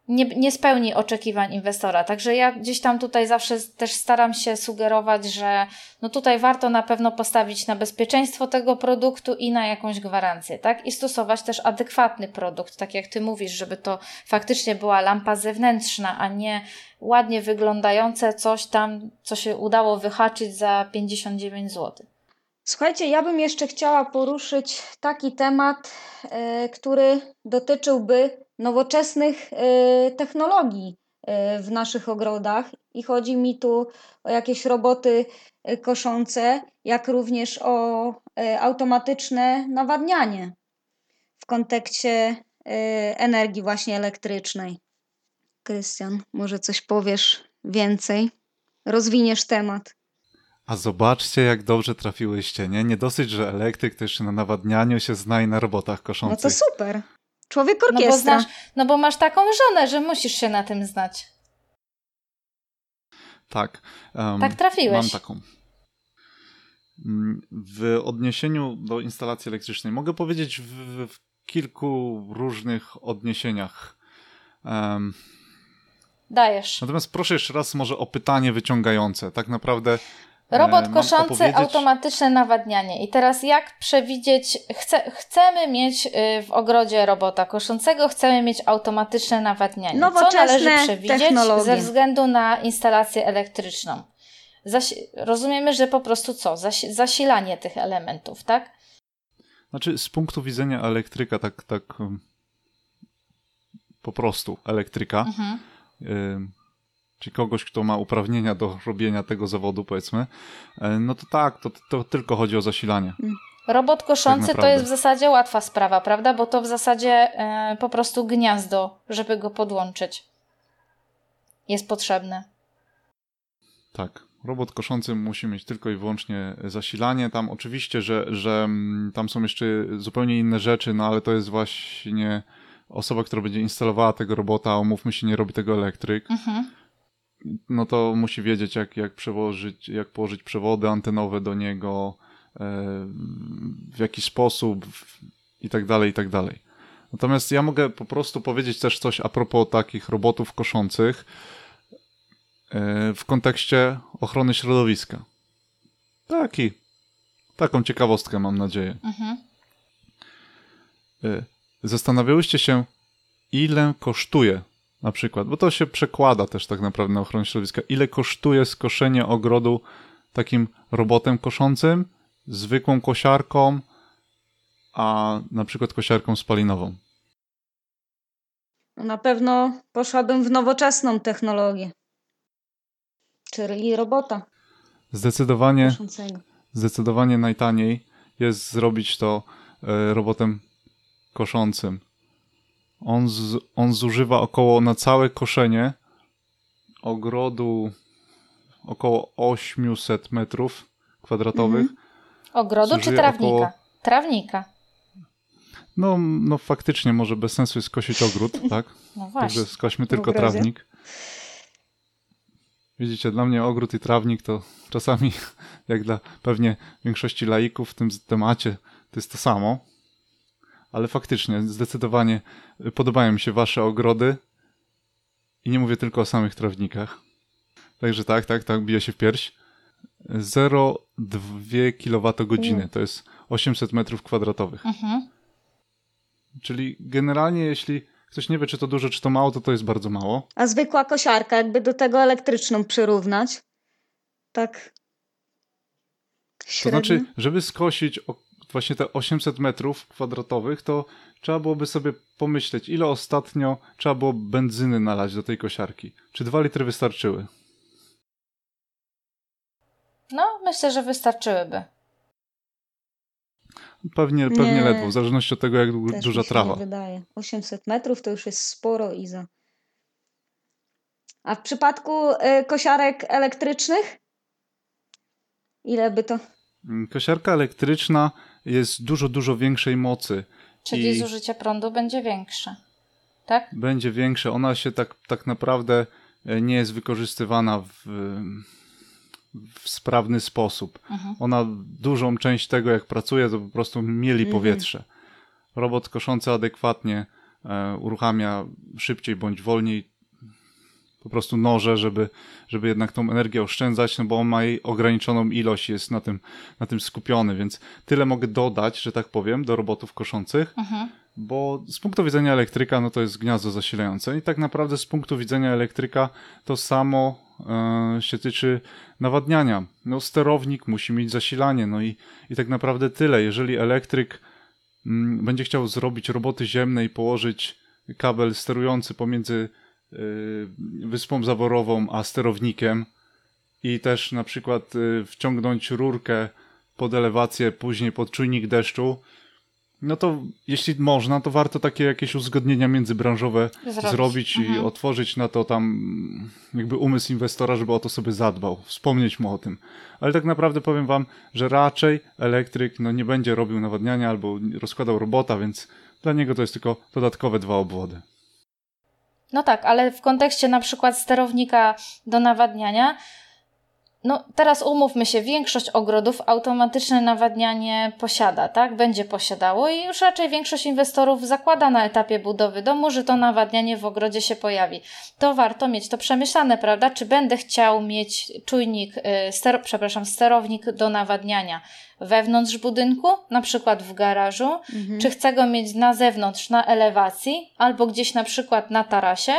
nie, nie spełni oczekiwań inwestora. Także ja gdzieś tam tutaj zawsze też staram się sugerować, że no tutaj warto na pewno postawić na bezpieczeństwo tego produktu i na jakąś gwarancję, tak? I stosować też adekwatny produkt, tak jak ty mówisz, żeby to faktycznie była lampa zewnętrzna, a nie ładnie wyglądające coś tam, co się udało wyhaczyć za 59 zł. Słuchajcie, ja bym jeszcze chciała poruszyć taki temat, yy, który dotyczyłby nowoczesnych y, technologii y, w naszych ogrodach i chodzi mi tu o jakieś roboty y, koszące, jak również o automatyczne nawadnianie w kontekście energii właśnie elektrycznej. Krystian, może coś powiesz więcej? Rozwiniesz temat. A zobaczcie, jak dobrze trafiłyście, nie? Nie dosyć, że elektryk to jeszcze na nawadnianiu się zna i na robotach koszących. No to super. Człowiek orkiestra. No bo, znasz, no bo masz taką żonę, że musisz się na tym znać. Tak. Um, tak trafiłeś. Mam taką. W odniesieniu do instalacji elektrycznej mogę powiedzieć w, w kilku różnych odniesieniach. Um, Dajesz. Natomiast proszę jeszcze raz może o pytanie wyciągające. Tak naprawdę Robot E, koszący, opowiedzieć- automatyczne nawadnianie. I teraz jak przewidzieć, chce, chcemy mieć y, w ogrodzie robota koszącego, chcemy mieć automatyczne nawadnianie. Co należy przewidzieć technologie. ze względu na instalację elektryczną? Zasi- rozumiemy, że po prostu co? Zasi- zasilanie tych elementów, tak? Znaczy, z punktu widzenia elektryka, tak, tak po prostu elektryka, Mhm. ym, czy kogoś, kto ma uprawnienia do robienia tego zawodu, powiedzmy, e, no to tak, to, to tylko chodzi o zasilanie. Robot koszący to Tak naprawdę. jest w zasadzie łatwa sprawa, prawda? Bo to w zasadzie e, po prostu gniazdo, żeby go podłączyć. Jest potrzebne. Tak. Robot koszący musi mieć tylko i wyłącznie zasilanie. Tam oczywiście, że, że mm, tam są jeszcze zupełnie inne rzeczy, no ale to jest właśnie osoba, która będzie instalowała tego robota, a umówmy się, nie robi tego elektryk. Mhm. No to musi wiedzieć, jak, jak przełożyć, jak położyć przewody antenowe do niego, e, w jaki sposób i tak dalej, i tak dalej. Natomiast ja mogę po prostu powiedzieć też coś a propos takich robotów koszących e, w kontekście ochrony środowiska. Taki, taką ciekawostkę mam nadzieję. Mhm. Y, Zastanawiałyście się, ile kosztuje na przykład, bo to się przekłada też tak naprawdę na ochronę środowiska, ile kosztuje skoszenie ogrodu takim robotem koszącym, zwykłą kosiarką, a na przykład kosiarką spalinową. Na pewno poszłabym w nowoczesną technologię. Czyli robota Zdecydowanie, koszącego. zdecydowanie najtaniej jest zrobić to e, robotem koszącym. On, z, on zużywa około na całe koszenie ogrodu około 800 metrów kwadratowych. Ogrodu czy trawnika? około- Trawnika. No, no faktycznie może bez sensu jest kosić ogród, tak? No właśnie. Także skośmy tylko trawnik. Widzicie, dla mnie ogród i trawnik to czasami, jak dla pewnie większości laików w tym temacie, to jest to samo. Ale faktycznie, zdecydowanie podobają mi się wasze ogrody i nie mówię tylko o samych trawnikach. Także tak, tak, tak, bije się w pierś. 0,2 kWh to jest 800 metrów kwadratowych. Mhm. Czyli generalnie, jeśli ktoś nie wie, czy to dużo, czy to mało, to to jest bardzo mało. A zwykła kosiarka, jakby do tego elektryczną przyrównać. Tak. To Średnio. znaczy, żeby skosić właśnie te 800 metrów kwadratowych, to trzeba byłoby sobie pomyśleć, ile ostatnio trzeba było benzyny nalać do tej kosiarki. Czy dwa litry wystarczyły? No, myślę, że wystarczyłyby. Pewnie, pewnie Nie. ledwo, w zależności od tego, jak Też duża mi się trawa. Nie wydaje. 800 metrów to już jest sporo, Iza. A w przypadku y, kosiarek elektrycznych? Ile by to? Kosiarka elektryczna jest dużo, dużo większej mocy. Czyli I- zużycie prądu będzie większe. Tak? będzie większe. Ona się tak, tak naprawdę e, nie jest wykorzystywana w, w sprawny sposób. Mhm. Ona dużą część tego, jak pracuje, to po prostu mieli Mhm. powietrze. Robot koszący adekwatnie e, uruchamia szybciej bądź wolniej po prostu noże, żeby, żeby jednak tą energię oszczędzać, no bo on ma jej ograniczoną ilość, jest na tym, na tym skupiony, więc tyle mogę dodać, że tak powiem, do robotów koszących, Mhm. bo z punktu widzenia elektryka, no to jest gniazdo zasilające i tak naprawdę z punktu widzenia elektryka to samo e, się tyczy nawadniania. No sterownik musi mieć zasilanie, no i, i tak naprawdę tyle. Jeżeli elektryk mm, będzie chciał zrobić roboty ziemne i położyć kabel sterujący pomiędzy wyspą zaworową a sterownikiem i też na przykład y, wciągnąć rurkę pod elewację, później pod czujnik deszczu, no to jeśli można, to warto takie jakieś uzgodnienia międzybranżowe Zrobić. zrobić, i Mhm. otworzyć na to tam jakby umysł inwestora, żeby o to sobie zadbał, wspomnieć mu o tym. Ale tak naprawdę powiem wam, że raczej elektryk no, nie będzie robił nawadniania albo rozkładał robota, więc dla niego to jest tylko dodatkowe dwa obwody. No tak, ale w kontekście na przykład sterownika do nawadniania, no teraz umówmy się, większość ogrodów automatyczne nawadnianie posiada, tak? Będzie posiadało i już raczej większość inwestorów zakłada na etapie budowy domu, że to nawadnianie w ogrodzie się pojawi. To warto mieć to przemyślane, prawda? Czy będę chciał mieć czujnik, y, ster przepraszam, sterownik do nawadniania wewnątrz budynku, na przykład w garażu, mhm. czy chcę go mieć na zewnątrz, na elewacji, albo gdzieś na przykład na tarasie,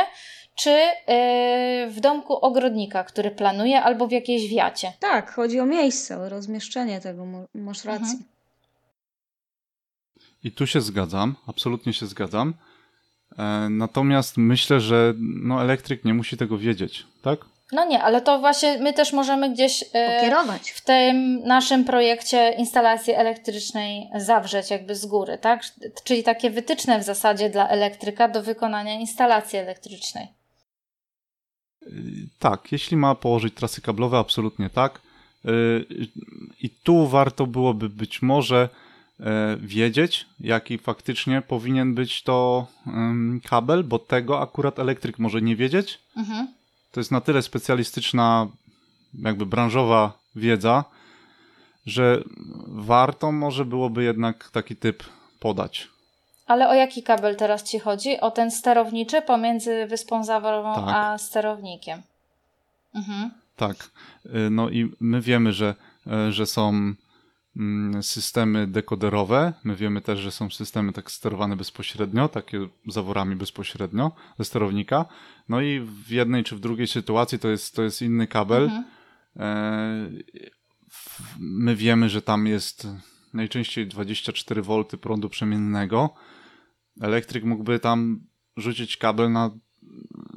czy yy, w domku ogrodnika, który planuje, albo w jakiejś wiacie. Tak, chodzi o miejsce, o rozmieszczenie tego, masz rację. Mhm. I tu się zgadzam, absolutnie się zgadzam. E, natomiast myślę, że no, elektryk nie musi tego wiedzieć, tak? No nie, ale to właśnie my też możemy gdzieś e, w tym naszym projekcie instalacji elektrycznej zawrzeć jakby z góry, tak? Czyli takie wytyczne w zasadzie dla elektryka do wykonania instalacji elektrycznej. Tak, jeśli ma położyć trasy kablowe, absolutnie tak. Y, I tu warto byłoby być może e, wiedzieć, jaki faktycznie powinien być to kabel, bo tego akurat elektryk może nie wiedzieć. Mhm. To jest na tyle specjalistyczna, jakby branżowa wiedza, że warto może byłoby jednak taki typ podać. Ale o jaki kabel teraz Ci chodzi? O ten sterowniczy pomiędzy wyspą zaworową tak. a sterownikiem. Mhm. Tak. Y, no i my wiemy, że, y, że są mm, systemy dekoderowe. My wiemy też, że są systemy tak sterowane bezpośrednio, takie zaworami bezpośrednio ze sterownika. No i w jednej czy w drugiej sytuacji to jest, to jest inny kabel. Mhm. E, my wiemy, że tam jest najczęściej 24 V prądu przemiennego elektryk mógłby tam rzucić kabel na,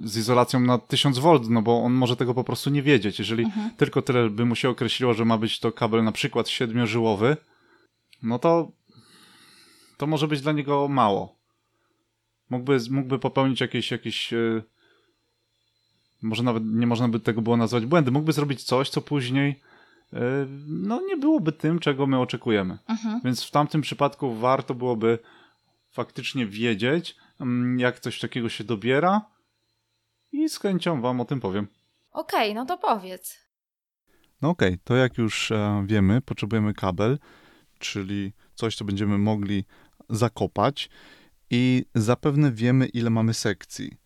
z izolacją na 1000 V, no bo on może tego po prostu nie wiedzieć. Jeżeli mhm. tylko tyle by mu się określiło, że ma być to kabel na przykład siedmiożyłowy, no to to może być dla niego mało. Mógłby, mógłby popełnić jakieś, jakieś yy, może nawet nie można by tego było nazwać błędy. Mógłby zrobić coś, co później no nie byłoby tym, czego my oczekujemy. Mhm. Więc w tamtym przypadku warto byłoby faktycznie wiedzieć, mm, jak coś takiego się dobiera i z chęcią wam o tym powiem. Okej, okay, no to powiedz. No okej, okay, to jak już e, wiemy, potrzebujemy kabel, czyli coś, co będziemy mogli zakopać i zapewne wiemy, ile mamy sekcji.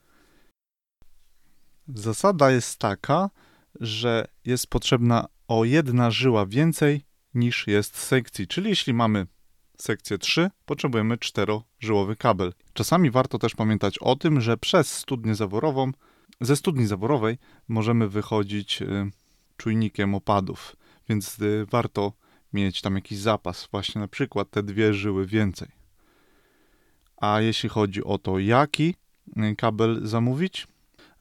Zasada jest taka, że jest potrzebna o jedna żyła więcej niż jest sekcji. Czyli jeśli mamy sekcję 3 potrzebujemy czterożyłowy kabel. Czasami warto też pamiętać o tym, że przez studnię zaworową, ze studni zaworowej możemy wychodzić y, czujnikiem opadów, więc y, warto mieć tam jakiś zapas, właśnie na przykład te dwie żyły więcej. A jeśli chodzi o to, jaki y, kabel zamówić,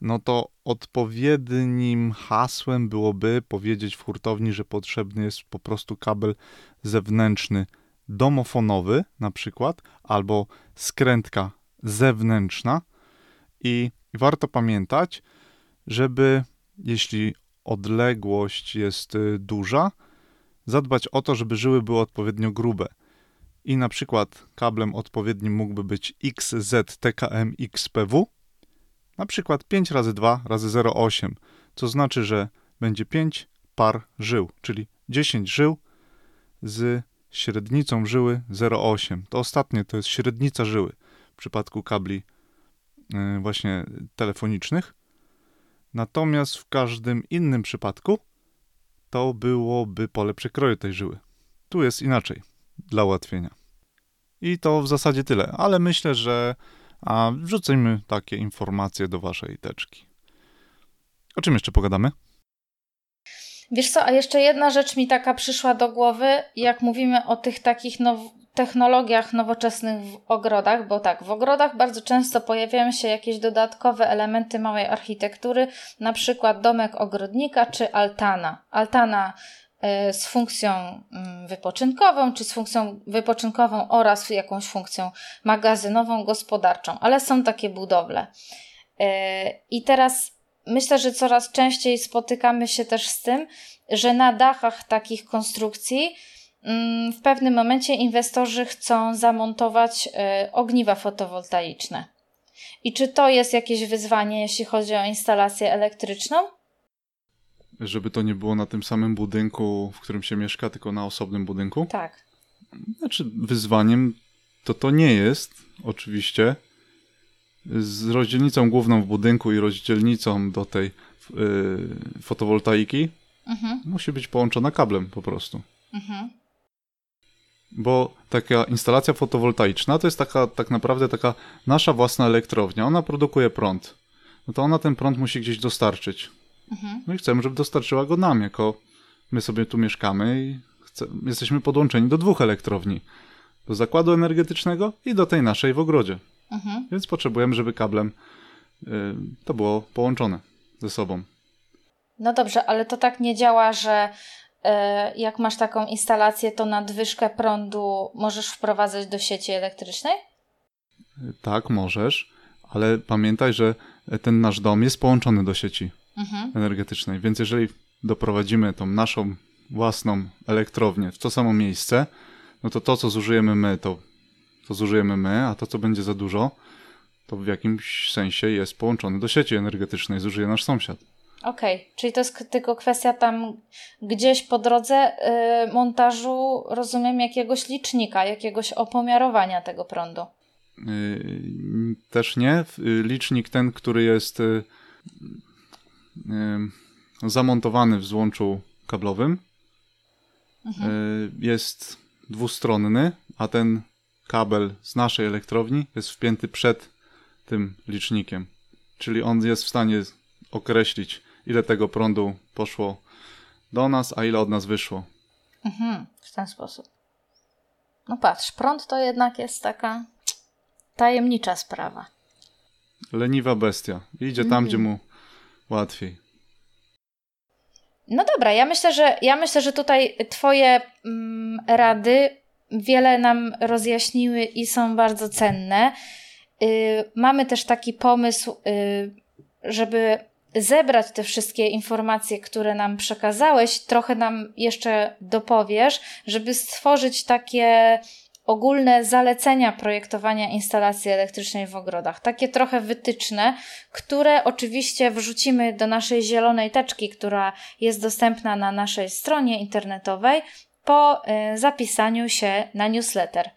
no to odpowiednim hasłem byłoby powiedzieć w hurtowni, że potrzebny jest po prostu kabel zewnętrzny domofonowy na przykład, albo skrętka zewnętrzna i warto pamiętać, żeby jeśli odległość jest y, duża, zadbać o to, żeby żyły były odpowiednio grube. I na przykład kablem odpowiednim mógłby być XZTKM XPW, na przykład 5 razy 2 razy 0,8, co znaczy, że będzie 5 par żył, czyli 10 żył z średnicą żyły 0,8. To ostatnie to jest średnica żyły w przypadku kabli e, właśnie telefonicznych. Natomiast w każdym innym przypadku to byłoby pole przekroju tej żyły. Tu jest inaczej dla ułatwienia. I to w zasadzie tyle, ale myślę, że a wrzucajmy takie informacje do waszej teczki. O czym jeszcze pogadamy? Wiesz co, a jeszcze jedna rzecz mi taka przyszła do głowy, jak mówimy o tych takich now technologiach nowoczesnych w ogrodach, bo tak, w ogrodach bardzo często pojawiają się jakieś dodatkowe elementy małej architektury, na przykład domek ogrodnika czy altana. Altana z funkcją mm, wypoczynkową, czy z funkcją wypoczynkową oraz jakąś funkcją magazynową, gospodarczą, ale są takie budowle. Y, I teraz myślę, że coraz częściej spotykamy się też z tym, że na dachach takich konstrukcji mm, w pewnym momencie inwestorzy chcą zamontować e, ogniwa fotowoltaiczne. I czy to jest jakieś wyzwanie, jeśli chodzi o instalację elektryczną? Żeby to nie było na tym samym budynku, w którym się mieszka, tylko na osobnym budynku. Tak. Znaczy, wyzwaniem to to nie jest, oczywiście. Z rozdzielnicą główną w budynku i rozdzielnicą do tej yy, fotowoltaiki Mhm. musi być połączona kablem po prostu. Mhm. Bo taka instalacja fotowoltaiczna to jest taka, tak naprawdę taka nasza własna elektrownia. Ona produkuje prąd. No to ona ten prąd musi gdzieś dostarczyć. Mhm. No i chcemy, żeby dostarczyła go nam, jako my sobie tu mieszkamy i chce, jesteśmy podłączeni do dwóch elektrowni. Do zakładu energetycznego i do tej naszej w ogrodzie. Mhm. Więc potrzebujemy, żeby kablem y, to było połączone ze sobą. No dobrze, ale to tak nie działa, że e, jak masz taką instalację, to nadwyżkę prądu możesz wprowadzać do sieci elektrycznej? Y, Tak, możesz, ale pamiętaj, że ten nasz dom jest połączony do sieci Mhm. energetycznej, więc jeżeli doprowadzimy tą naszą własną elektrownię w to samo miejsce, no to to, co zużyjemy my, to, to zużyjemy my, a to, co będzie za dużo, to w jakimś sensie jest połączony do sieci energetycznej, zużyje nasz sąsiad. Okej, czyli to jest tylko kwestia tam gdzieś po drodze y, montażu, rozumiem, jakiegoś licznika, jakiegoś opomiarowania tego prądu. Yy, Też nie. Yy, Licznik ten, który jest yy, yy, zamontowany w złączu kablowym, yy, jest dwustronny, a ten kabel z naszej elektrowni jest wpięty przed tym licznikiem. Czyli on jest w stanie określić, ile tego prądu poszło do nas, a ile od nas wyszło. Mhm, w ten sposób. No patrz, prąd to jednak jest taka tajemnicza sprawa. Leniwa bestia. Idzie tam, gdzie mu łatwiej. No dobra, ja myślę, że ja myślę, że tutaj twoje mm, rady wiele nam rozjaśniły i są bardzo cenne. Y, mamy też taki pomysł, y, żeby zebrać te wszystkie informacje, które nam przekazałeś, trochę nam jeszcze dopowiesz, żeby stworzyć takie ogólne zalecenia projektowania instalacji elektrycznej w ogrodach. Takie trochę wytyczne, które oczywiście wrzucimy do naszej zielonej teczki, która jest dostępna na naszej stronie internetowej po y, zapisaniu się na newsletter.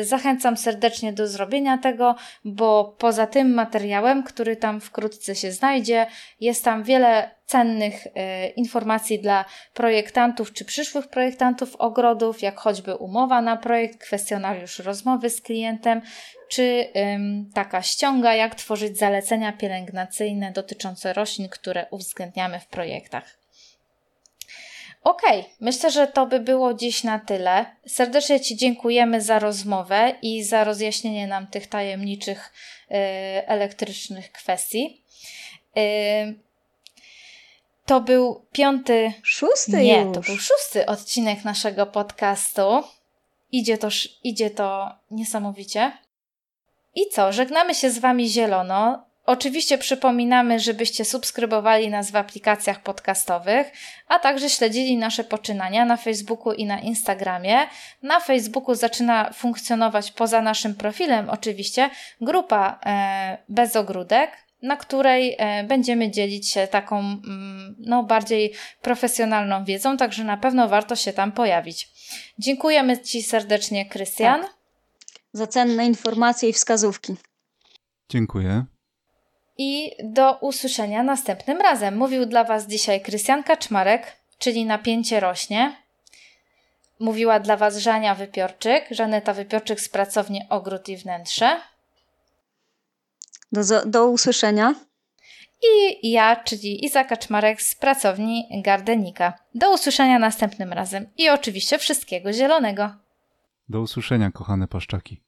Y, Zachęcam serdecznie do zrobienia tego, bo poza tym materiałem, który tam wkrótce się znajdzie, jest tam wiele cennych y, informacji dla projektantów czy przyszłych projektantów ogrodów, jak choćby umowa na projekt, kwestionariusz rozmowy z klientem, czy taka ściąga, jak tworzyć zalecenia pielęgnacyjne dotyczące roślin, które uwzględniamy w projektach. Okej, myślę, że to by było dziś na tyle. Serdecznie Ci dziękujemy za rozmowę i za rozjaśnienie nam tych tajemniczych y, elektrycznych kwestii. Y, to był piąty, Szósty nie, już. to był szósty odcinek naszego podcastu. Idzie to, idzie to niesamowicie. I co, żegnamy się z Wami zielono. Oczywiście przypominamy, żebyście subskrybowali nas w aplikacjach podcastowych, a także śledzili nasze poczynania na Facebooku i na Instagramie. Na Facebooku zaczyna funkcjonować poza naszym profilem oczywiście grupa e, bez ogródek, na której e, będziemy dzielić się taką mm, no, bardziej profesjonalną wiedzą, także na pewno warto się tam pojawić. Dziękujemy Ci serdecznie, Krystian. Za cenne informacje i wskazówki. Dziękuję. I do usłyszenia następnym razem. Mówił dla Was dzisiaj Krystian Kaczmarek, czyli Napięcie rośnie. Mówiła dla Was Żania Wypiorczyk, Żaneta Wypiorczyk z pracowni Ogród i Wnętrze. Do, do usłyszenia. I ja, czyli Iza Kaczmarek z pracowni Gardenika. Do usłyszenia następnym razem i oczywiście wszystkiego zielonego. Do usłyszenia, kochane paszczaki.